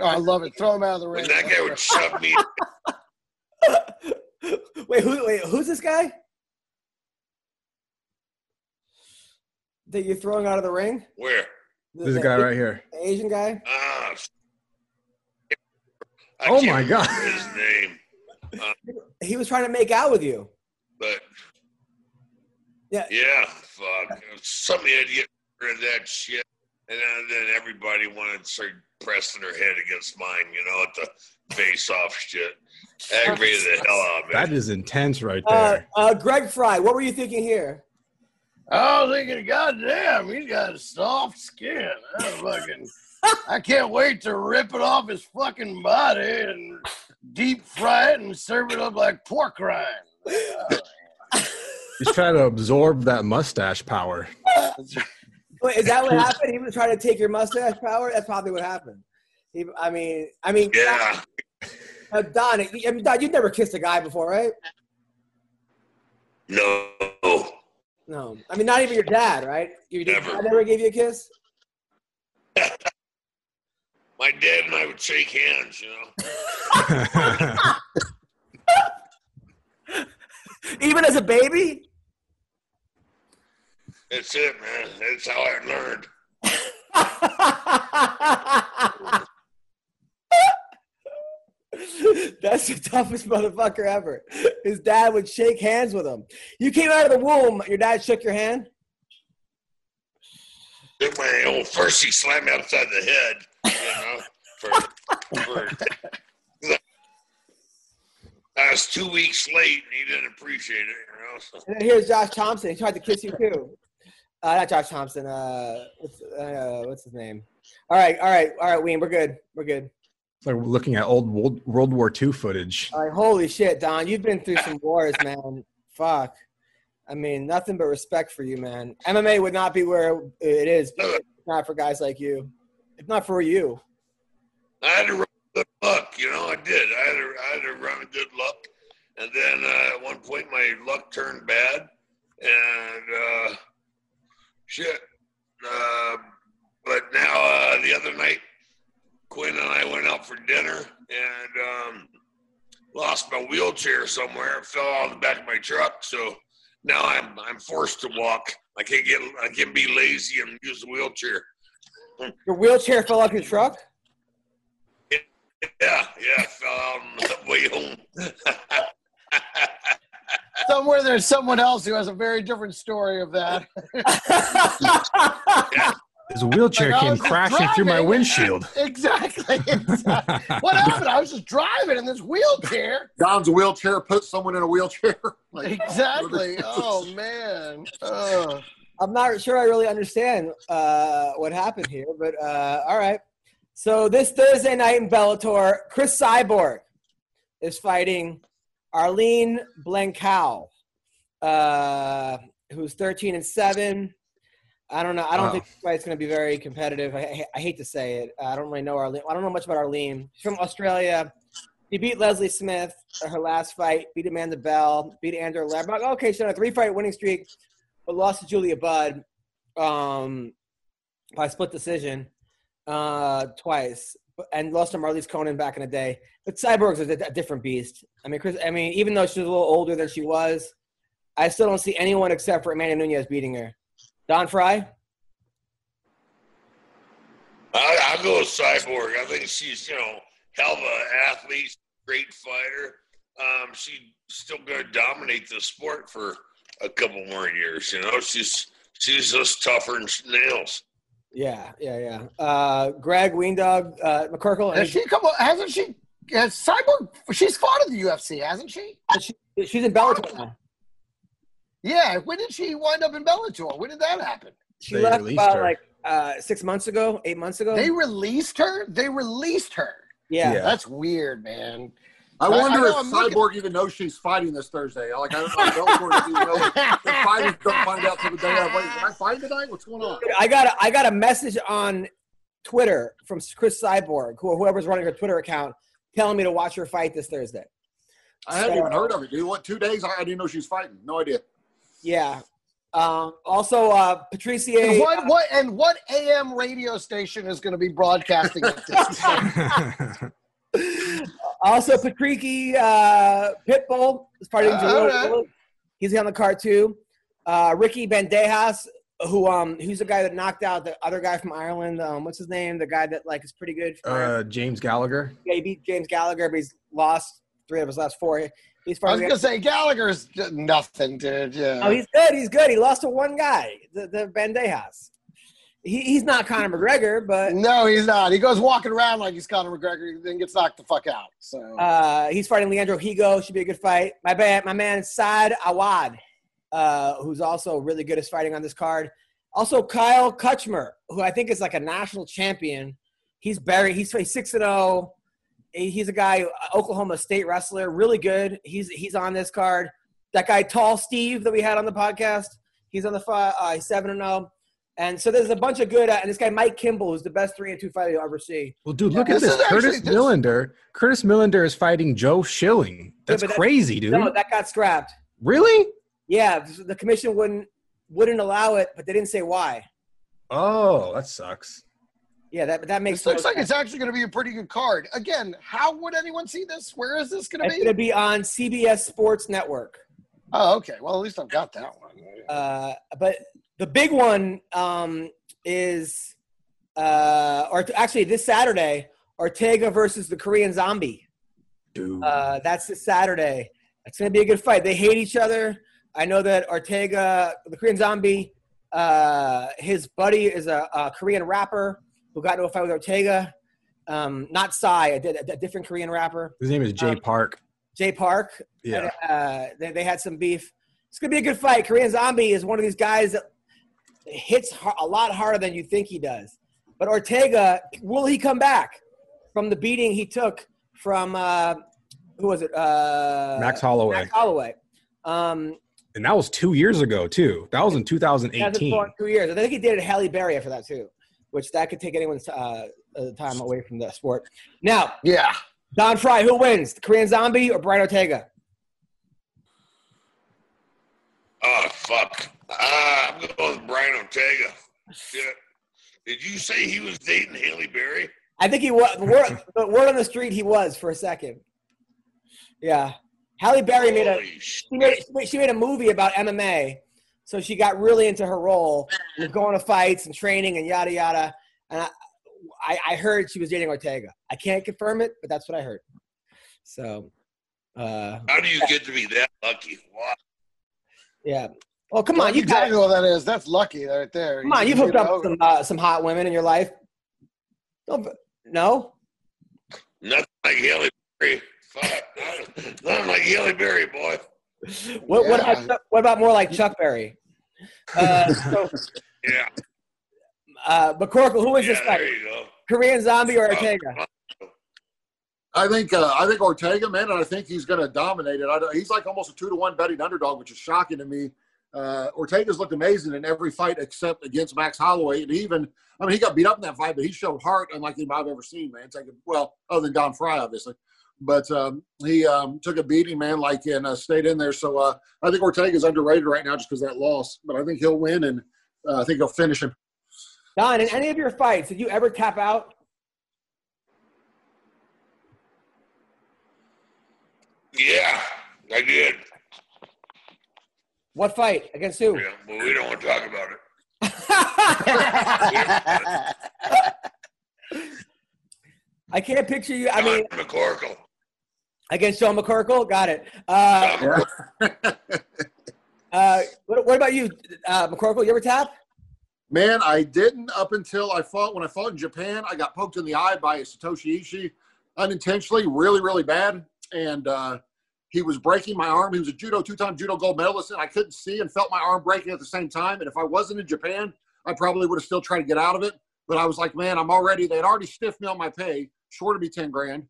Oh, I love it. Throw him out of the ring. And that guy would shove me. wait, who? Wait, who's this guy? That you're throwing out of the ring? Where? The, This the guy right here. Asian guy. Ah. I Oh can't my God. His name, He was trying to make out with you. but Yeah. yeah, fuck. Some idiot read that shit, and then, then everybody wanted to start pressing their head against mine, you know, at the face-off shit. Aggravated the hell out of me. That is intense right Uh, there. uh, Greg Frye, what were you thinking here? I was thinking, goddamn, he's got a soft skin. I fucking, I can't wait to rip it off his fucking body and deep fry it and serve it up like pork rind. He's trying to absorb that mustache power. Wait, is that what happened? He was trying to take your mustache power. That's probably what happened. He, I mean, I mean, yeah, uh, Don, I mean, Don, you've never kissed a guy before, right? no, No, I mean, not even your dad, right? Your dad Never. never gave you a kiss. my dad and I would shake hands, you know. Even as a baby? That's it, man. That's how I learned. That's the toughest motherfucker ever. His dad would shake hands with him. You came out of the womb. Your dad shook your hand. Well, first he slammed me upside the head, you know, for, for I was two weeks late and he didn't appreciate it, you know. So. And then here's Josh Thompson. He tried to kiss you too. Uh, not Josh Thompson. Uh, what's, uh, what's his name? All right, all right, all right, Ween. We're good. We're good. It's like looking at old World, World War II footage. All right, holy shit, Don. You've been through some wars, man. Fuck. I mean, nothing but respect for you, man. MMA would not be where it is if not for guys like you. If not for you. I had to run good luck, you know. I did. I had to, I had to run good luck, and then uh, at one point my luck turned bad, and uh, shit. Uh, but now uh, the other night, Quinn and I went out for dinner and um, lost my wheelchair somewhere. It fell out of the back of my truck, so now I'm I'm forced to walk. I can't get I can't be lazy and use the wheelchair. Your wheelchair fell off your truck? Yeah, yeah, fell out on the way home. Somewhere there's someone else who has a very different story of that. His wheelchair Like, came was just crashing through my windshield. exactly. exactly. What happened? I was just driving in this wheelchair. Don's wheelchair, put someone in a wheelchair. Like, Exactly. Oh man. Oh. I'm not sure I really understand uh, what happened here, but uh, all right. So this Thursday night in Bellator, Cris Cyborg is fighting Arlene Blencowe, uh, who's 13 and seven. I don't know. I don't Wow. think this fight's going to be very competitive. I, I, I hate to say it. I don't really know Arlene. I don't know much about Arlene. She's from Australia. She beat Leslie Smith her last fight. Beat Amanda Bell. Beat Andrew Lambert. Okay, she's on a three-fight winning streak but lost to Julia Budd um, by split decision uh, twice, and lost to Marloes Coenen back in the day. But Cyborg's a, a different beast. I mean, Cris. I mean, even though she's a little older than she was, I still don't see anyone except for Amanda Nunes beating her. Don Frye. I, I'll go with Cyborg. I think she's, you know, hell of an athlete, great fighter. Um, she's still going to dominate the sport for a couple more years. You know, she's she's just tougher than nails. Yeah, yeah, yeah. Uh, Greg Weendog, uh, McCorkle. Has she come? Hasn't she? Has Cyborg? She's fought in the UFC, hasn't she? she, she's in Bellator now. Yeah. When did she wind up in Bellator? When did that happen? She They left released about her. like uh, six months ago, eight months ago. They released her. They released her. yeah. Yeah. That's weird, man. I I- wonder I know, if I'm looking- Cyborg even knows she's fighting this Thursday. Like, I don't know. Bellator, you know, the fighters don't find out till the day of. Wait, did I fight tonight? What's going on? I got a, I got a message on Twitter from Cris Cyborg, who, whoever's running her Twitter account, telling me to watch her fight this Thursday. I hadn't even heard of it, dude. What, two days? I, I didn't know she was fighting. No idea. Yeah. Um, also, uh, Patricia. And what what and what AM radio station is going to be broadcasting at this? Also, Patricky uh, Pitbull is part of Uh, Jalil He's on the card too. Uh, Ricky Bandejas, who um, who's the guy that knocked out the other guy from Ireland. Um, what's his name? The guy that like is pretty good. For uh, James Gallagher. yeah, he beat James Gallagher, but he's lost three of his last four. He's I was going to say Gallagher's nothing, dude. Yeah. Oh, he's good. He's good. He lost to one guy, the, the Bandejas. He, he's not Conor McGregor, but no, he's not. He goes walking around like he's Conor McGregor, and then gets knocked the fuck out. So Uh, he's fighting Leandro Higo. Should be a good fight. My bad. My man Saad Awad, uh, who's also really good at fighting on this card. Also Kyle Crutchmer, who I think is like a national champion. He's buried. He's six and zero. He's a guy, Oklahoma State wrestler, really good. He's he's on this card. That guy, Tall Steve, that we had on the podcast, he's on the fight. Uh, seven and zero. And so there's a bunch of good. Uh, and this guy, Mike Kimbel, who's the best three and two fighter you'll ever see. Well, dude, Yeah, look at this this. is actually- Curtis this- Millender. Curtis Millender is fighting Joe Schilling. That's but that- crazy, dude. No, that got scrapped. really? Yeah, the commission wouldn't wouldn't allow it, but they didn't say why. Oh, that sucks. Yeah, that that makes this looks like it's actually going to be a pretty good card. Again, how would anyone see this? Where is this going to be? It's going to be on CBS Sports Network. Oh, okay. Well, at least I've got that one. Uh, but the big one um, is, uh, or actually this Saturday, Ortega versus the Korean Zombie. Dude. Uh, that's this Saturday. It's going to be a good fight. They hate each other. I know that Ortega, the Korean Zombie, uh, his buddy is a, a Korean rapper who got into a fight with Ortega. Um, not Psy, a, di- a different Korean rapper. His name is Jay um, Park. Jay Park. Yeah. Uh, they, they had some beef. It's gonna be a good fight. Korean Zombie is one of these guys that hits a lot harder than you think he does. But Ortega, will he come back from the beating he took from uh, who was it? Uh, Max Holloway. Max Holloway. Um, And that was two years ago, too. That was in he 2018. two years. I think he dated Halle Berry after that too, which that could take anyone's uh, uh, time away from the sport. Now, Yeah. Don Frye, who wins? The Korean Zombie or Brian Ortega? Oh fuck! Ah, I'm going with Brian Ortega. Shit. Did you say he was dating Halle Berry? I think he was. The word, word on the street, he was for a second. Yeah, Halle Berry made a Holy shit. she made, she made she made a movie about MMA, so she got really into her role, was going to fights and training and yada yada. And I, I, I heard she was dating Ortega. I can't confirm it, but that's what I heard. So, uh, How do you get to be that lucky? What? yeah. Well, come on, you got exactly what that is. That's lucky right there. come on, you've hooked up with some uh, some hot women in your life. Don't, no, Nothing like Halle Berry. Fuck. Nothing like Halle Berry, boy. what, what about what about more like Chuck Berry? Uh, so, Yeah. uh, McCorkle, who is yeah this fight? there you go. Korean Zombie or Ortega? I think uh, I think Ortega, man, and I think he's going to dominate it. I, don't- he's like almost a two to one betting underdog, which is shocking to me. Uh, Ortega's looked amazing in every fight except against Max Holloway, and even I mean he got beat up in that fight, but he showed heart unlike anybody I've ever seen, man. Taking well, other than Don Frye, obviously, but um, he um, took a beating, man, like and uh, stayed in there. So uh, I think Ortega's underrated right now just because that loss, but I think he'll win, and uh, I think he'll finish him. Don, in any of your fights, did you ever tap out? Yeah, I did. What fight against who? Yeah, but we don't want to talk about it. I can't picture you. I John mean, McCorkle. Against Joe McCorkle. Got it. Uh, John uh, what, what about you, uh, McCorkle? You ever tap? Man, I didn't up until I fought. When I fought in Japan, I got poked in the eye by Satoshi Ishii unintentionally, really, really bad. And uh, he was breaking my arm. He was a judo, two-time judo gold medalist, and I couldn't see and felt my arm breaking at the same time. And if I wasn't in Japan, I probably would have still tried to get out of it. But I was like, man, I'm already. They had already stiffed me on my pay, shorted me ten grand.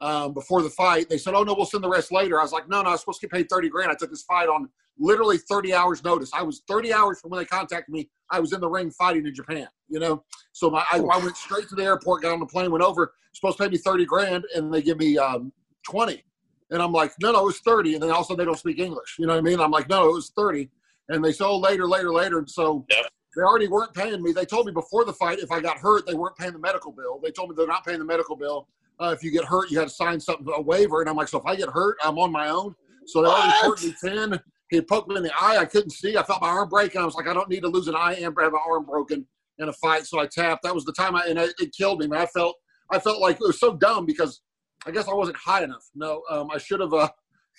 Um, before the fight. They said, "Oh no, we'll send the rest later." I was like, "No, no, I was supposed to get paid thirty grand. I took this fight on literally thirty hours notice. I was thirty hours from when they contacted me. I was in the ring fighting in Japan. You know, so my, I, I went straight to the airport, got on the plane, went over. Supposed to pay me thirty grand, and they give me um, twenty. And I'm like, no, no, it was 30. And then also they don't speak English. You know what I mean? I'm like, no, it was 30. And they said, oh, later, later, later. And so Yep. they already weren't paying me. They told me before the fight if I got hurt, they weren't paying the medical bill. They told me they're not paying the medical bill. Uh, if you get hurt, you had to sign something, a waiver. And I'm like, so if I get hurt, I'm on my own. So they already shorted me 10. He poked me in the eye. I couldn't see. I felt my arm break. And I was like, I don't need to lose an eye and have my arm broken in a fight. So I tapped. That was the time I, and it, it killed me, man. I felt, I felt like it was so dumb because I guess I wasn't high enough. No, um, I should have, uh,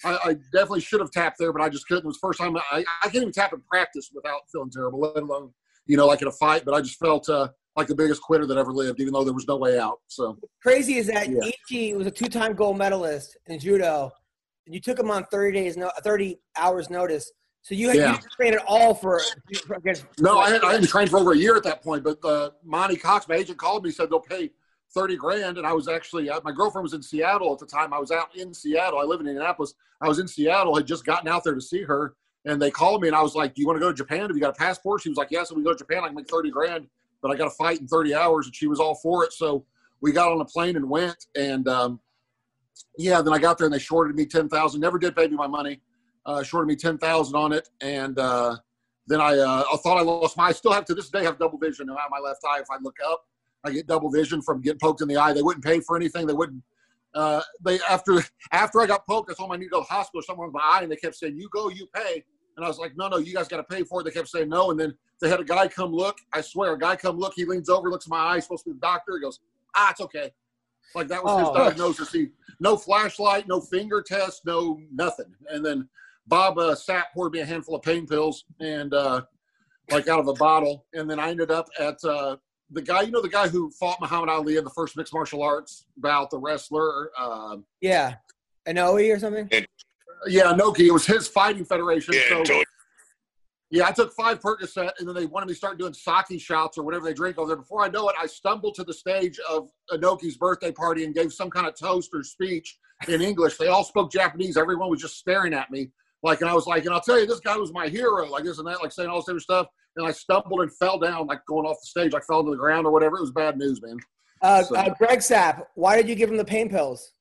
I, I definitely should have tapped there, but I just couldn't. It was the first time I, I can't even tap in practice without feeling terrible, let alone, you know, like in a fight. But I just felt uh, like the biggest quitter that ever lived, even though there was no way out. So Crazy is that Yeah. Ishii was a two-time gold medalist in judo, and you took him on 30 days, no, 30 hours notice. So you had Yeah. you didn't train at all for, for against. no, I had I had to train for over a year at that point. But uh, Monte Cox, my agent, called me, said they'll pay thirty grand, and I was actually uh, my girlfriend was in Seattle at the time. I was out in Seattle. I live in Indianapolis. I was in Seattle. Had just gotten out there to see her, and they called me, and I was like, "Do you want to go to Japan? Have you got a passport?" She was like, "Yes." So we go to Japan. I can make thirty grand, but I got a fight in thirty hours, and she was all for it. So we got on a plane and went, and um, yeah, then I got there and they shorted me ten thousand. Never did pay me my money. Uh, shorted me ten thousand on it, and uh, then I, uh, I thought I lost my. I still have to this day have double vision on my left eye. If I look up, I get double vision from getting poked in the eye. They wouldn't pay for anything. They wouldn't. Uh, they after after I got poked, I told them I need to go to the hospital. Someone with my eye, and they kept saying, "You go, you pay." And I was like, "No, no, you guys got to pay for it." They kept saying no, and then they had a guy come look. I swear, a guy come look. He leans over, looks at my eye. He's supposed to be the doctor. He goes, "Ah, it's okay." Like that was his Oh. diagnosis. He no flashlight, no finger test, no nothing. And then Bob uh, Sapp poured me a handful of pain pills and uh, like out of a bottle. And then I ended up at uh, the guy, you know, the guy who fought Muhammad Ali in the first mixed martial arts bout, the wrestler. Uh, Yeah, Anoe or something. Yeah, Noki. It was his fighting federation. Yeah, so Tony, yeah, I took five Percocet, and then they wanted me to start doing sake shots or whatever they drink over there. Before I know it, I stumbled to the stage of Inoki's birthday party and gave some kind of toast or speech in English. They all spoke Japanese. Everyone was just staring at me. Like, and I was like, and I'll tell you, this guy was my hero, like this and that, like saying all this other stuff. And I stumbled and fell down, like going off the stage. I fell to the ground or whatever. It was bad news, man. Uh, So- uh, Greg Sapp, why did you give him the pain pills?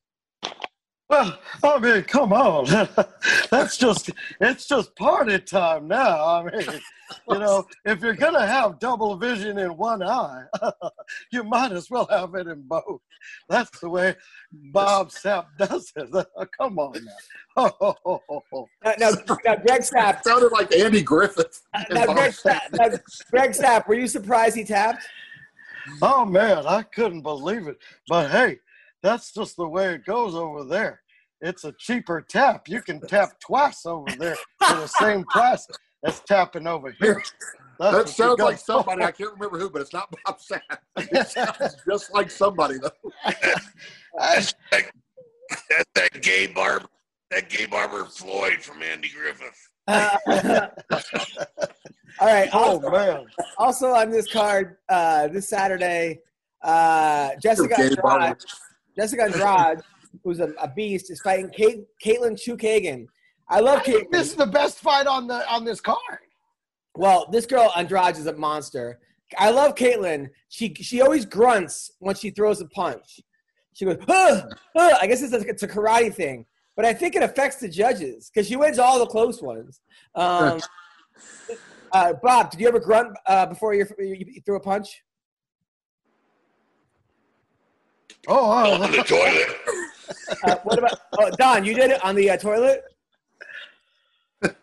Well, I mean, come on. That's just, it's just party time now. I mean, you know, if you're going to have double vision in one eye, you might as well have it in both. That's the way Bob Sapp does it. come on now. Oh, oh, oh, now, now, now Greg Sapp, It sounded like Andy Griffith. and now, Greg. Sapp, now, Greg Sapp, were you surprised he tapped? Oh man, I couldn't believe it. But hey, that's just the way it goes over there. It's a cheaper tap. You can tap twice over there for the same price as tapping over here. That's That sounds like somebody. I can't remember who, but it's not Bob Sapp. It sounds just like somebody, though. that's that, that's that gay barber, that gay barber Floyd from Andy Griffith. Uh, all right. Oh Also, man. also on this card, uh, this Saturday, uh, Jessica Gay Andrade, barber. Jessica Andrade, who's a, a beast, is fighting Kate, Katlyn Chookagian. I love Katlyn. This is the best fight on the on this card. Well, this girl Andrade is a monster. I love Katlyn. She she always grunts when she throws a punch. She goes, "Ugh, ugh." I guess it's a, it's a karate thing, but I think it affects the judges because she wins all the close ones. Um, uh, Bob, did you ever grunt uh, before you, you threw a punch? Oh, On uh, the toilet. Uh, what about oh, Don? You did it on the uh, toilet.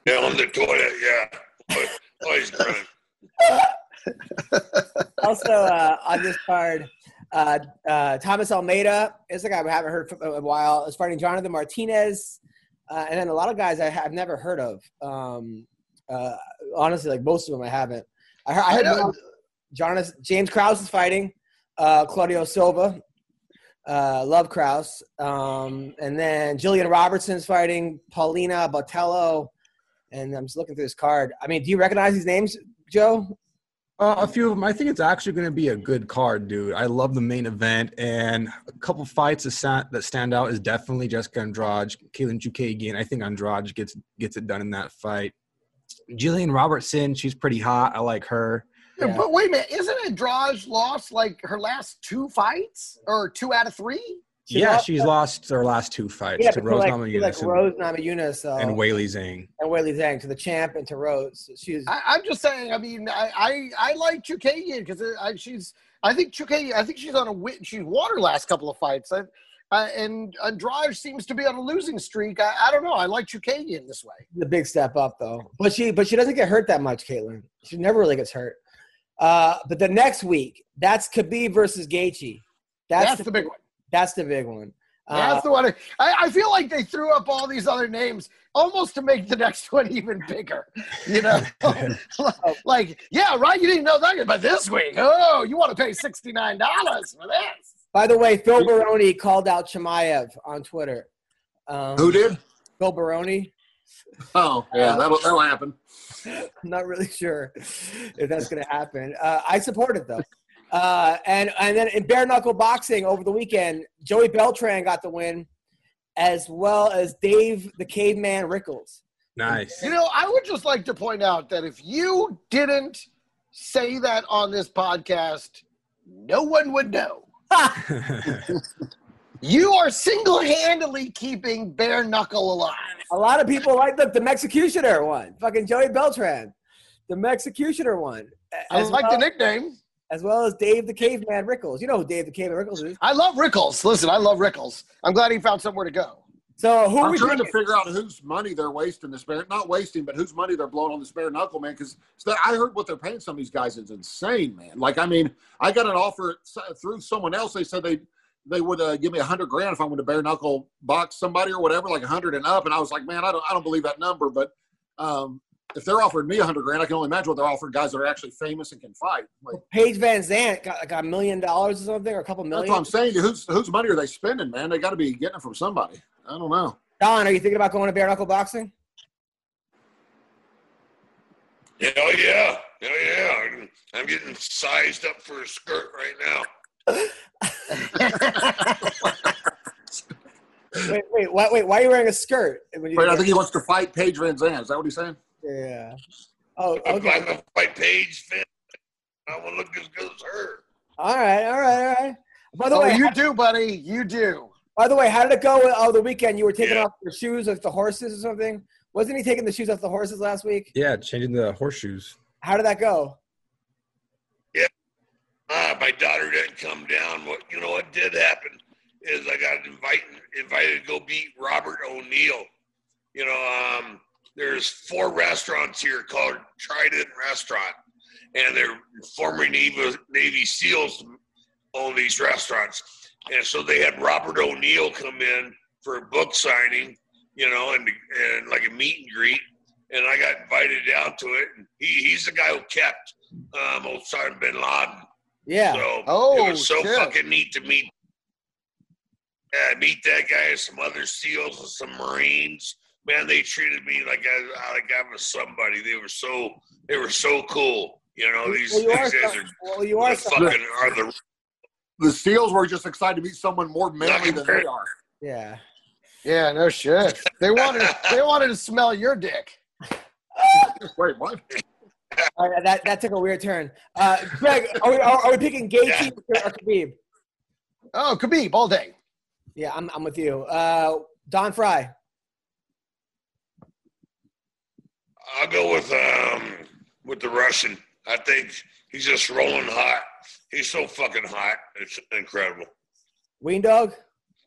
Yeah, on the toilet. Yeah. Always grunting. Also uh, on this card, uh, uh, Thomas Almeida is a guy we haven't heard from in a while. Is fighting Jonathan Martinez, uh, and then a lot of guys I have never heard of. Um, uh, honestly, like most of them I haven't. I heard, I heard I. Jonathan James Krause is fighting uh, Claudio Silva. Uh, love Krause, um, and then Jillian Robertson's fighting Poliana Botelho, and I'm just looking through this card. I mean, do you recognize these names, Joe? Uh, a few of them. I think it's actually going to be a good card, dude. I love the main event, and a couple fights that sta- that stand out is definitely Jessica Andrade, Katlyn Chookagian. I think Andrade gets gets it done in that fight. Jillian Robertson, she's pretty hot. I like her. Yeah. But wait a minute, isn't Andrade lost like her last two fights or two out of three? She yeah, lost- she's lost her last two fights Yeah, to Rose like, to Namajunas like and, Rose Namajunas so, and Weili Zhang. and Weili Zhang to the champ and to Rose. She's I, I'm just saying. I mean, I I, I like Chookagian because I, she's. I think Chookagian. I think she's on a win. She's won her last couple of fights. I, uh, and Andrade seems to be on a losing streak. I, I don't know. I like Chookagian this way. the big step up though. But she but she doesn't get hurt that much, Katlyn. She never really gets hurt. Uh, but the next week, that's Khabib versus Gaethje. That's, the big one. That's the big one. Uh, That's the one. I, I feel like they threw up all these other names almost to make the next one even bigger. You know, like yeah, right. You didn't know that, but this week, oh, you want to pay sixty nine dollars for this? by the way, Phil Baroni called out Chimaev on Twitter. Um, Who did? Phil Baroni. Oh, yeah, that'll, that'll happen. I'm not really sure if that's going to happen. Uh, I support it though. Uh, and and then in bare knuckle boxing over the weekend, Joey Beltran got the win, as well as Dave the Caveman Rickels. Nice. You know, I would just like to point out that if you didn't say that on this podcast, no one would know. You are single handedly keeping bare knuckle alive. A lot of people like look the Mexicutioner one, fucking Joey Beltran, the Mexicutioner one, I as like well, the nickname. as well as Dave the Caveman Rickels. You know who Dave the Caveman Rickels is. I love Rickels. Listen, I love Rickels. I'm glad he found somewhere to go. So who are I'm we trying to figure out whose money they're wasting this bare, not wasting, but whose money they're blowing on this bare knuckle, man. Because I heard what they're paying some of these guys is insane, man. Like, I mean, I got an offer through someone else. They said they they would uh, give me a hundred grand if I went to bare knuckle box somebody or whatever, like a hundred and up. And I was like, man, I don't I don't believe that number. But um, if they're offering me a hundred grand, I can only imagine what they're offering guys that are actually famous and can fight. Like, Paige VanZant got like a million dollars or something, or a couple million. that's million. what I'm saying. Whose whose money are they spending, man? They got to be getting it from somebody. I don't know. Don, are you thinking about going to bare knuckle boxing? Yeah, oh yeah, oh yeah. I'm- I'm getting sized up for a skirt right now. Wait, wait, why, wait. Why are you wearing a skirt? when you- Wait, I think he wants to fight Paige VanZant. Is that what he's saying? Yeah. Oh, I'm okay. I'm a fight page fan. I want to look as good as her. All right, all right, all right. By the Oh, way, you do, buddy. You do. by the way, how did it go Oh, the weekend? You were taking Yeah. off your shoes off the horses or something. Wasn't he taking the shoes off the horses last week? yeah, changing the horseshoes. How did that go? Ah, my daughter didn't come down. What you know? What did happen is I got invited invited to go beat Robert O'Neill. You know, um, there's four restaurants here called Trident Restaurant, and they're former Navy Navy SEALs own these restaurants, and so they had Robert O'Neill come in for a book signing. You know, and and like a meet and greet, and I got invited down to it. And he, he's the guy who kept um, Osama bin Laden. Yeah. So Oh, it was so shit. fucking neat to meet. Yeah, meet that guy and some other SEALs and some Marines. Man, they treated me like I like I was somebody. They were so they were so cool. You know, these, well, you these are. guys some- are well, you are. the fucking are the The SEALs were just excited to meet someone more manly than they are. Yeah. Yeah, no shit. They wanted they wanted to smell your dick. Wait, what? All right, that that took a weird turn. Uh, Greg, are we are, are we picking Gaethje or Khabib? Oh, Khabib all day. Yeah, I'm I'm with you. Uh, Don Frye. I'll go with um with the Russian. I think he's just rolling hot. He's so fucking hot. It's incredible. Ween Dog.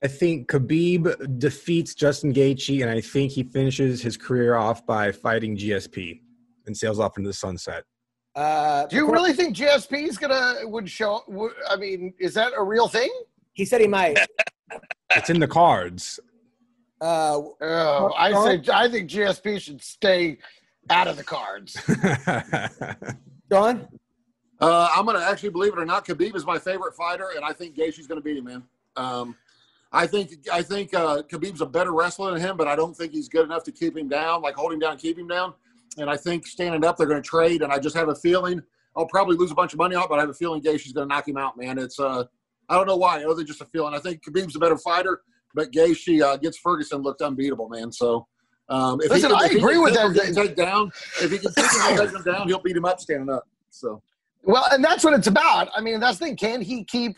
I think Khabib defeats Justin Gaethje, and I think he finishes his career off by fighting GSP and sails off into the sunset. Uh, Do you really think GSP is gonna would show? Would, I mean, is that a real thing? He said he might. It's in the cards. Uh, Oh, I say I think GSP should stay out of the cards. Don. Uh, I'm gonna actually believe it or not. Khabib is my favorite fighter, and I think Gaethje's gonna beat him, man. Um, I think I think uh, Khabib's a better wrestler than him, but I don't think he's good enough to keep him down, like hold him down, keep him down. And I think standing up, they're going to trade. And I just have a feeling I'll probably lose a bunch of money on it, but I have a feeling Gaethje's going to knock him out, man. It's uh, I don't know why, other than just a feeling. I think Khabib's a better fighter, but Gaethje uh, gets Ferguson looked unbeatable, man. So. Um, if Listen, he I if he agree with that. Take down, if he can take him down, he'll beat him up standing up. So Well, and that's what it's about. I mean, that's the thing. Can he keep?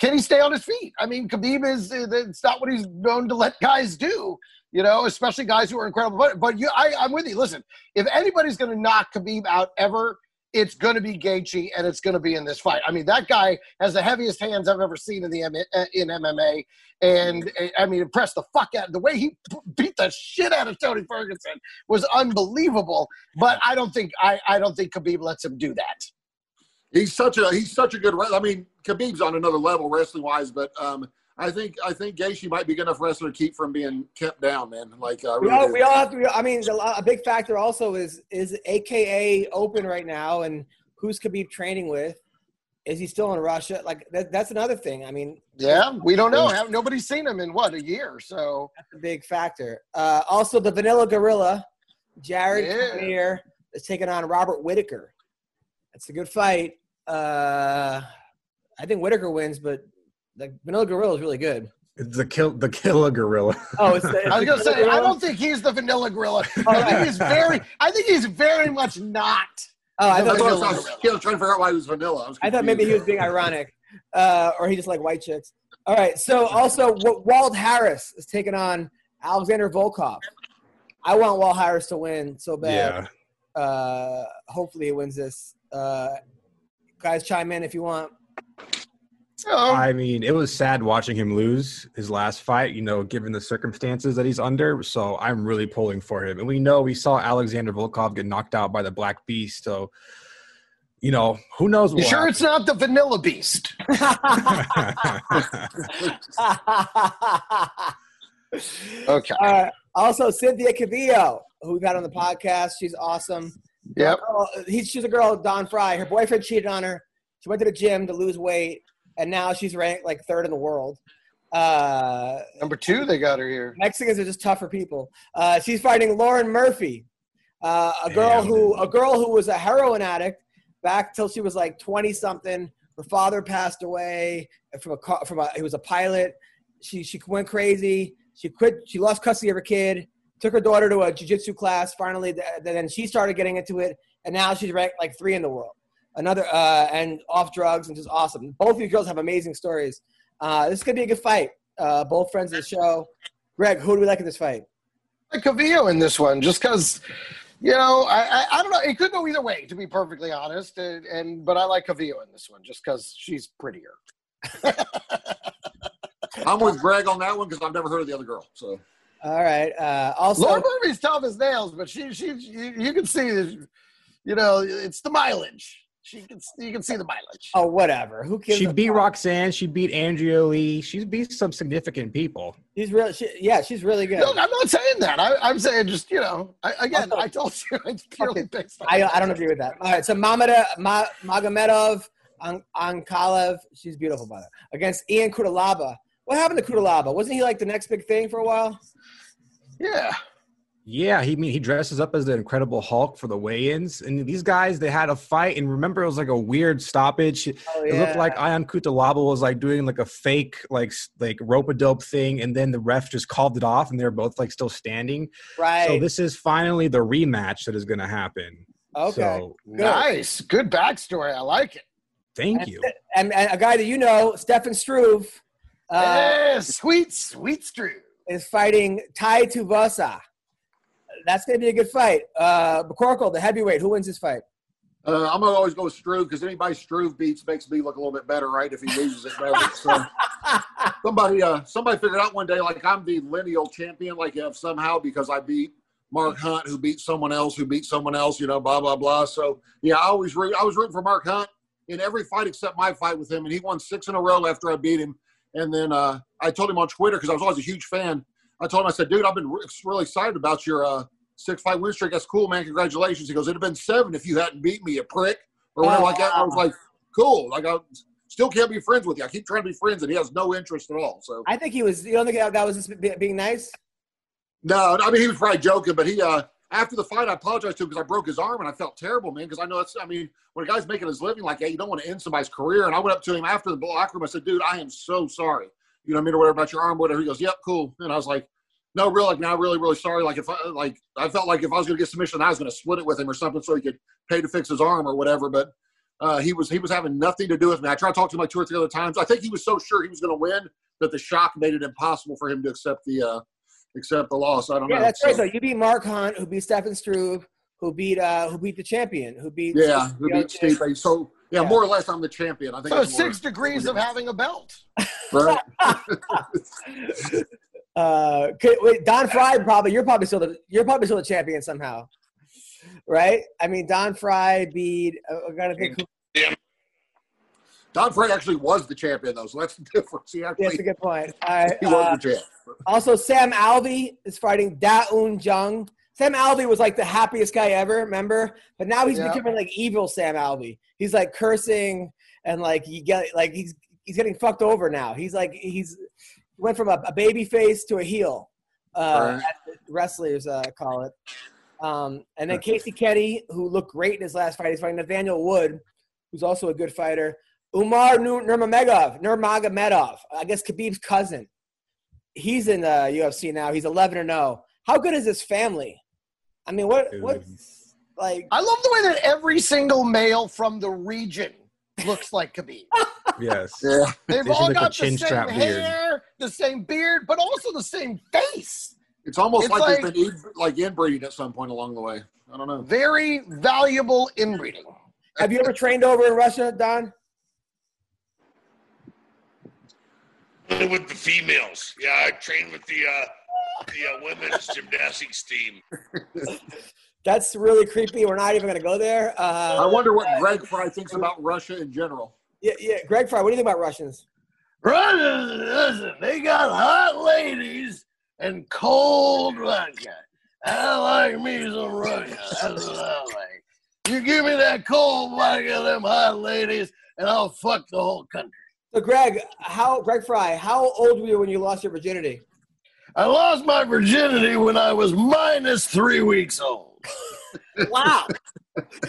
Can he stay on his feet? I mean, Khabib is. It's not what he's known to let guys do. You know, especially guys who are incredible. But but you, I, I'm with you. Listen, if anybody's going to knock Khabib out ever, it's going to be Gaethje, and it's going to be in this fight. I mean, that guy has the heaviest hands I've ever seen in the M- uh, in MMA, and uh, I mean, impressed the fuck out. The way he beat the shit out of Tony Ferguson was unbelievable. But I don't think I, I don't think Khabib lets him do that. he's such a he's such a good. I mean, Khabib's on another level wrestling wise, but um, I think I think Gaethje might be good enough wrestler to keep from being kept down, man. Like uh, We all, we all have to. Be, I mean, a, big factor also is is AKA open right now, and who's Khabib training with? Is he still in Russia? Like that, that's another thing. I mean, Yeah, we don't know. Nobody's seen him in what a year. So that's a big factor. Uh, also, the Vanilla Gorilla, Jared Yeah. Is taking on Robert Whitaker. That's a good fight. Uh, I think Whitaker wins, but the Vanilla Gorilla is really good. It's the kill the killer gorilla. Oh, it's the, it's I was gonna say, Vanilla I don't think he's the vanilla gorilla. Oh, I think he's very, I think he's very much not. Oh, I thought, That's I was, Vanilla I was, I was trying to figure out why he was vanilla. I, was I thought maybe he was being ironic, uh, or he just like white chicks. All right. So also, Wa- Walt Harris is taking on Alexander Volkov. I want Walt Harris to win so bad. Yeah. Uh, hopefully, he wins this. Uh, guys, chime in if you want. Oh, I mean, it was sad watching him lose his last fight, you know, given the circumstances that he's under. So I'm really pulling for him. And we know we saw Alexander Volkov get knocked out by the Black Beast. So, you know, who knows you what sure it's not the vanilla beast? Okay. Uh, also, Cynthia Calvillo, who we've had on the podcast. She's awesome. Yep. He's, she's a girl, Don Frye. Her boyfriend cheated on her. She went to the gym to lose weight, and now she's ranked like third in the world. Uh, Number two, they got her here. Mexicans are just tougher people. Uh, she's fighting Lauren Murphy, uh, a girl Damn. who a girl who was a heroin addict back till she was like twenty something. Her father passed away from a car, from a he was a pilot. She she went crazy. She quit. She lost custody of her kid. Took her daughter to a jiu-jitsu class. Finally, th- then she started getting into it, and now she's ranked like three in the world. Another uh, and off drugs and just awesome. Both of these girls have amazing stories. Uh, this is gonna be a good fight. Uh, both friends of the show. Greg, who do we like in this fight? like Calvillo in this one, just because, you know, I, I I don't know. It could go either way, to be perfectly honest. And, and but I like Calvillo in this one, just because she's prettier. I'm with Greg on that one because I've never heard of the other girl. So All right. Uh, also, Laura Murphy's tough as nails, but she she you, you can see, you know, it's the mileage. She can you can see the mileage. oh, whatever. Who cares? she beat fuck? Roxanne. She beat Andrea Lee. She's beat some significant people. She's real. She, yeah, she's really good. No, I'm not saying that. I, I'm saying just you know. I, again, Also- I told you it's purely Okay. based on. I, I don't agree with that. All right. So Mamada Ma, Magomedov An- Ankalaev. She's beautiful, by the way. Against Ion Cutelaba. What happened to Cutelaba? Wasn't he like the next big thing for a while? Yeah. Yeah, he I mean he dresses up as the Incredible Hulk for the weigh-ins, and these guys they had a fight, and remember it was like a weird stoppage. Oh, It looked like Ion Cutelaba was like doing like a fake like like rope a dope thing, and then the ref just called it off, and they're both like still standing. right. So this is finally the rematch that is going to happen. okay. So Nice. Good backstory. I like it. thank you. and, and a guy that you know, Stefan Struve, uh, yeah, sweet, sweet strew. is fighting Tai Tuivasa. That's going to be a good fight. Uh, McCorkle, the heavyweight, who wins this fight? uh, I'm gonna always go with Struve because anybody Struve beats makes me look a little bit better, right? If he loses, it. So somebody, uh, somebody figured out one day like I'm the lineal champion, like if somehow because I beat Mark Hunt, who beat someone else, who beat someone else, you know, blah blah blah. So yeah, I always root. I was rooting for Mark Hunt in every fight except my fight with him, and he won six in a row after I beat him. And then uh, I told him on Twitter because I was always a huge fan. I told him, I said, dude, I've been re- really excited about your uh, six fight win streak. That's cool, man. Congratulations. He goes, it'd have been seven if you hadn't beat me, you prick, or whatever like that. And I was like, cool. Like I still can't be friends with you. I keep trying to be friends, and he has no interest at all. So. I think he was. You don't think that was just being nice? No, I mean he was probably joking, but he uh after the fight, I apologized to him because I broke his arm and I felt terrible, man. Because I know it's, I mean, when a guy's making his living like that, you don't want to end somebody's career. And I went up to him after the locker room. I said, dude, I am so sorry. You know what I mean? Or whatever about your arm, whatever. He goes, yep, cool. And I was like, no, really, like, now really, really sorry. Like, if I, like, I felt like if I was going to get submission, I was going to split it with him or something so he could pay to fix his arm or whatever. But uh, he was, he was having nothing to do with me. I tried to talk to him like two or three other times. I think he was so sure he was going to win that the shock made it impossible for him to accept the, uh, accept the loss. I don't Yeah, know. that's right. So- So you beat Mark Hunt, who beat Stefan Struve, who beat uh who beat the champion, who beat Yeah, who beat Miocic. Steve. So yeah, Yeah. more or less, I'm the champion. I think. So it's more- six degrees of having a belt. Right? Uh, could, wait, Don Frye probably you're probably still the you're probably still the champion somehow, right? I mean, Don Frye beat. Uh, I gotta think. Who, Don Frye actually was the champion, though, so that's the difference. He actually that's a good point. Uh, he was uh, the champ. also, Sam Alvey is fighting Da Un Jung. Sam Alvey was like the happiest guy ever, remember? But now he's Yeah. becoming like evil Sam Alvey. He's like cursing and like you get like he's he's getting fucked over now. He's like he's went from a, a baby face to a heel. Uh, Right. as wrestlers uh, call it. Um, and then Casey Kenney, who looked great in his last fight, he's fighting Nathaniel Wood, who's also a good fighter. Umar Nur- Nurmagomedov, Nurmagomedov, I guess Khabib's cousin. He's in the UFC now. He's 11 and 0. How good is his family? I mean, what what's like? I love the way that every single male from the region looks like Khabib. Yes. Yeah, They've They all should make a got the same strap beard. hair, the same beard, but also the same face. it's almost It's like, like- there's been like inbreeding at some point along the way. I don't know. Very valuable inbreeding. Have you ever trained over in Russia, Don? With the females. Yeah, I trained with the uh, the uh, women's gymnastics team. That's really creepy. We're not even going to go there. I Uh, wonder what Greg Frye thinks about Russia in general. Yeah, yeah, Greg Frye, what do you think about Russians? Russians, listen, they got hot ladies and cold vodka. I like me some Russia. That's what I like. You give me that cold vodka, them hot ladies, and I'll fuck the whole country. So, Greg, how Greg Frye, how old were you when you lost your virginity? I lost my virginity when I was minus three weeks old. Wow.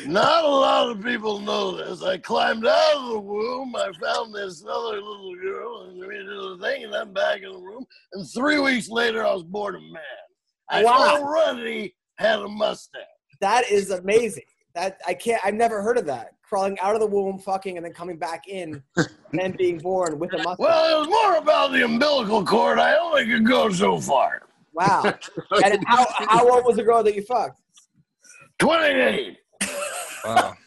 Not a lot of people know this. I climbed out of the womb. I found this other little girl, and we did the thing, and I'm back in the room. And three weeks later, I was born a man. I Wow. already had a mustache. that is amazing. That I can't. I've never heard of that. Crawling out of the womb, fucking, and then coming back in, and then being born with a mustache. Well, it was more about the umbilical cord. I only could go so far. wow. And how how old was the girl that you fucked? 28. Wow.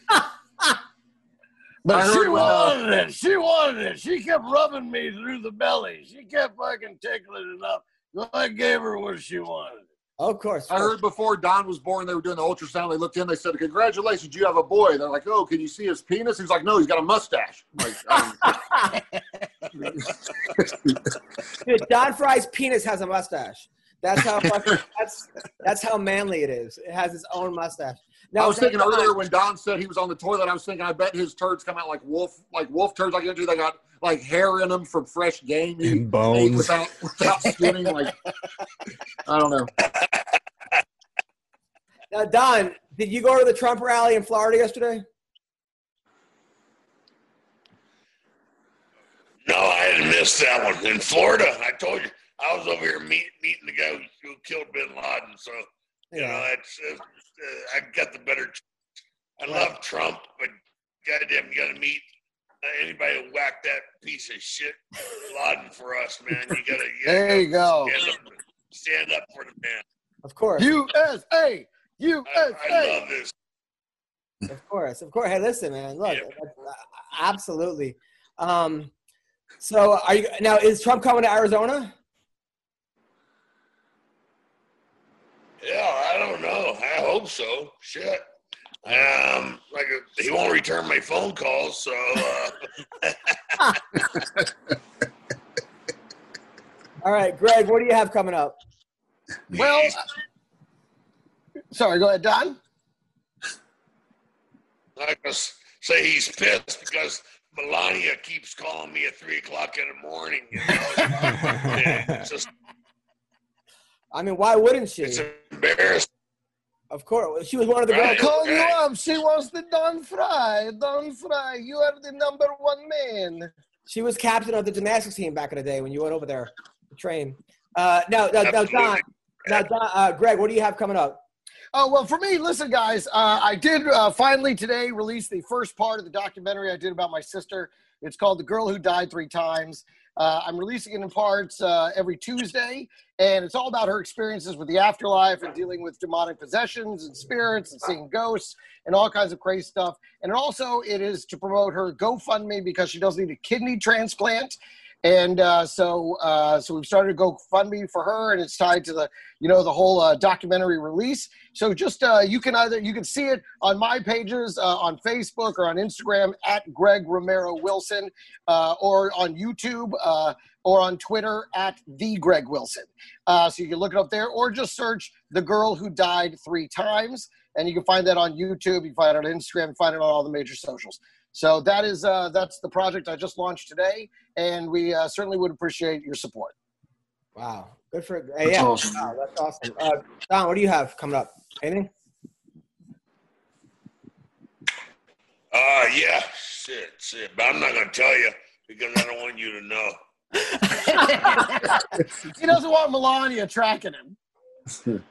But I she heard when, wanted it. She wanted it. She kept rubbing me through the belly. She kept fucking tickling it up. So I gave her what she wanted. Of course. I heard before Don was born, they were doing the ultrasound. They looked in, they said, "Congratulations, you have a boy." They're like, "Oh, can you see his penis?" He's like, "No, he's got a mustache." Like, um, Dude, Don Frye's penis has a mustache. That's how fucking, that's that's how manly it is. It has its own mustache. Now, I was thinking Don- earlier when Don said he was on the toilet, I was thinking, I bet his turds come out like wolf, like wolf turds. Like into they got like hair in them from fresh game he And bones. without without skinning. Like I don't know. Now, Don, did you go to the Trump rally in Florida yesterday? No, I didn't miss that one. In Florida, I told you I was over here meet, meeting the guy who, who killed Bin Laden. So you know, it's uh, uh, I got the better. I love Trump, but goddamn, you got to meet uh, anybody who whacked that piece of shit Laden for us, man. You gotta, you gotta There you go. stand up, stand up for the man. Of course, USA! I, USA! I love this. of course, of course. Hey, listen, man. Look, Yeah. uh, absolutely. Um, so, are you now? Is Trump coming to Arizona? Yeah, I don't know. I hope so. Shit. Um, like he won't return my phone calls, so uh, All right, Greg. What do you have coming up? Well, sorry, go ahead, Don. I just say he's pissed because Melania keeps calling me at three o'clock in the morning. You know, it's just I mean, why wouldn't she? it's embarrassing. Of course, she was one of the I girls. called you up. She was the Don Frye. Don Frye, you are the number one man. She was captain of the gymnastics team back in the day when you went over there to train. Uh, now, now, now, Don, now, Don, uh, Greg, what do you have coming up? Oh well, for me, listen, guys. Uh, I did uh, finally today release the first part of the documentary I did about my sister. It's called "The Girl Who Died Three Times." Uh, I'm releasing it in parts uh, every Tuesday, and it's all about her experiences with the afterlife and dealing with demonic possessions and spirits and seeing ghosts and all kinds of crazy stuff. And also, it is to promote her GoFundMe because she does need a kidney transplant. And uh, so, uh, so we've started a GoFundMe for her, and it's tied to the, you know, the whole uh, documentary release. So just uh, you can either you can see it on my pages uh, on Facebook or on Instagram at Greg Romero Wilson, uh, or on YouTube or on Twitter at the Greg Wilson. So you can look it up there, or just search "the girl who died three times," and you can find that on YouTube. You can find it on Instagram, find it on all the major socials. So that is uh, that's the project I just launched today, and we uh, certainly would appreciate your support. Wow, good for uh, yeah. awesome. Wow, that's awesome. Uh, Don, what do you have coming up? Anything? Uh, yeah, shit, shit. But I'm not gonna tell you because I don't want you to know. he doesn't want Melania tracking him.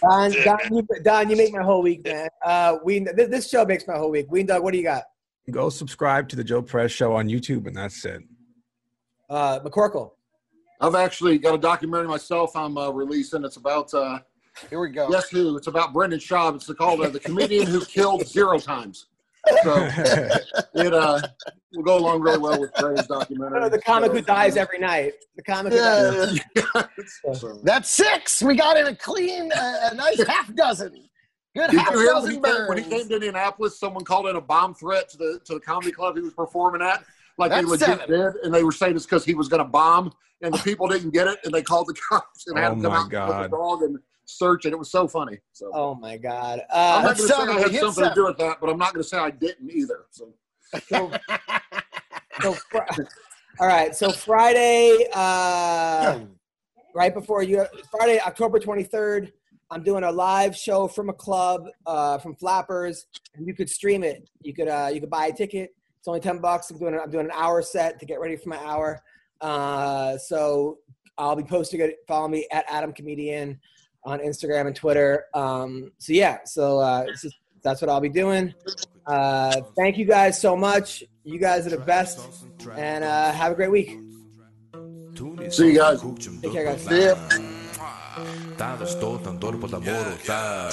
Don, Don, you, Don, you make my whole week, man. Uh, we this, this show makes my whole week. Ween Doug, what do you got? Go subscribe to the Joe Press Show on YouTube, and that's it. Uh, McCorkle. I've actually got a documentary myself. I'm uh, releasing. It's about uh, Here we go. Yes, who? It's about Brendan Schaub. It's called uh, the comedian who killed zero times. So it uh, will go along really well with Greg's documentary. No, the comic who So, dies every night. The comic who dies. Yeah, so- that's six. We got in a clean, uh, a nice half dozen. Good Did you hear when he, came, when he came to Indianapolis? Someone called in a bomb threat to the to the comedy club he was performing at. Like That's they legit seven. did, and they were saying it's because he was going to bomb, and the people didn't get it, and they called the cops and had Oh him come my out with God. a dog and search, and it was so funny. So Oh my God. I'm Uh, not going to say. I had hit something to do with that, but I'm not going to say I didn't either. So so, so fr- all right. So Friday, uh, right before you, Friday, October 23rd, I'm doing a live show from a club uh, from Flappers, and you could stream it. You could uh, you could buy a ticket. It's only 10 bucks. I'm doing I'm doing an hour set to get ready for my hour. Uh, so I'll be posting it. Follow me at Adam Comedian on Instagram and Twitter. Um, so yeah, so uh, it's just, that's what I'll be doing. Uh, thank you guys so much. You guys are the best, and uh, have a great week. See you guys. Take care, guys. See ya. Τα δε στο όταν τόρπο τα μωρό. Τα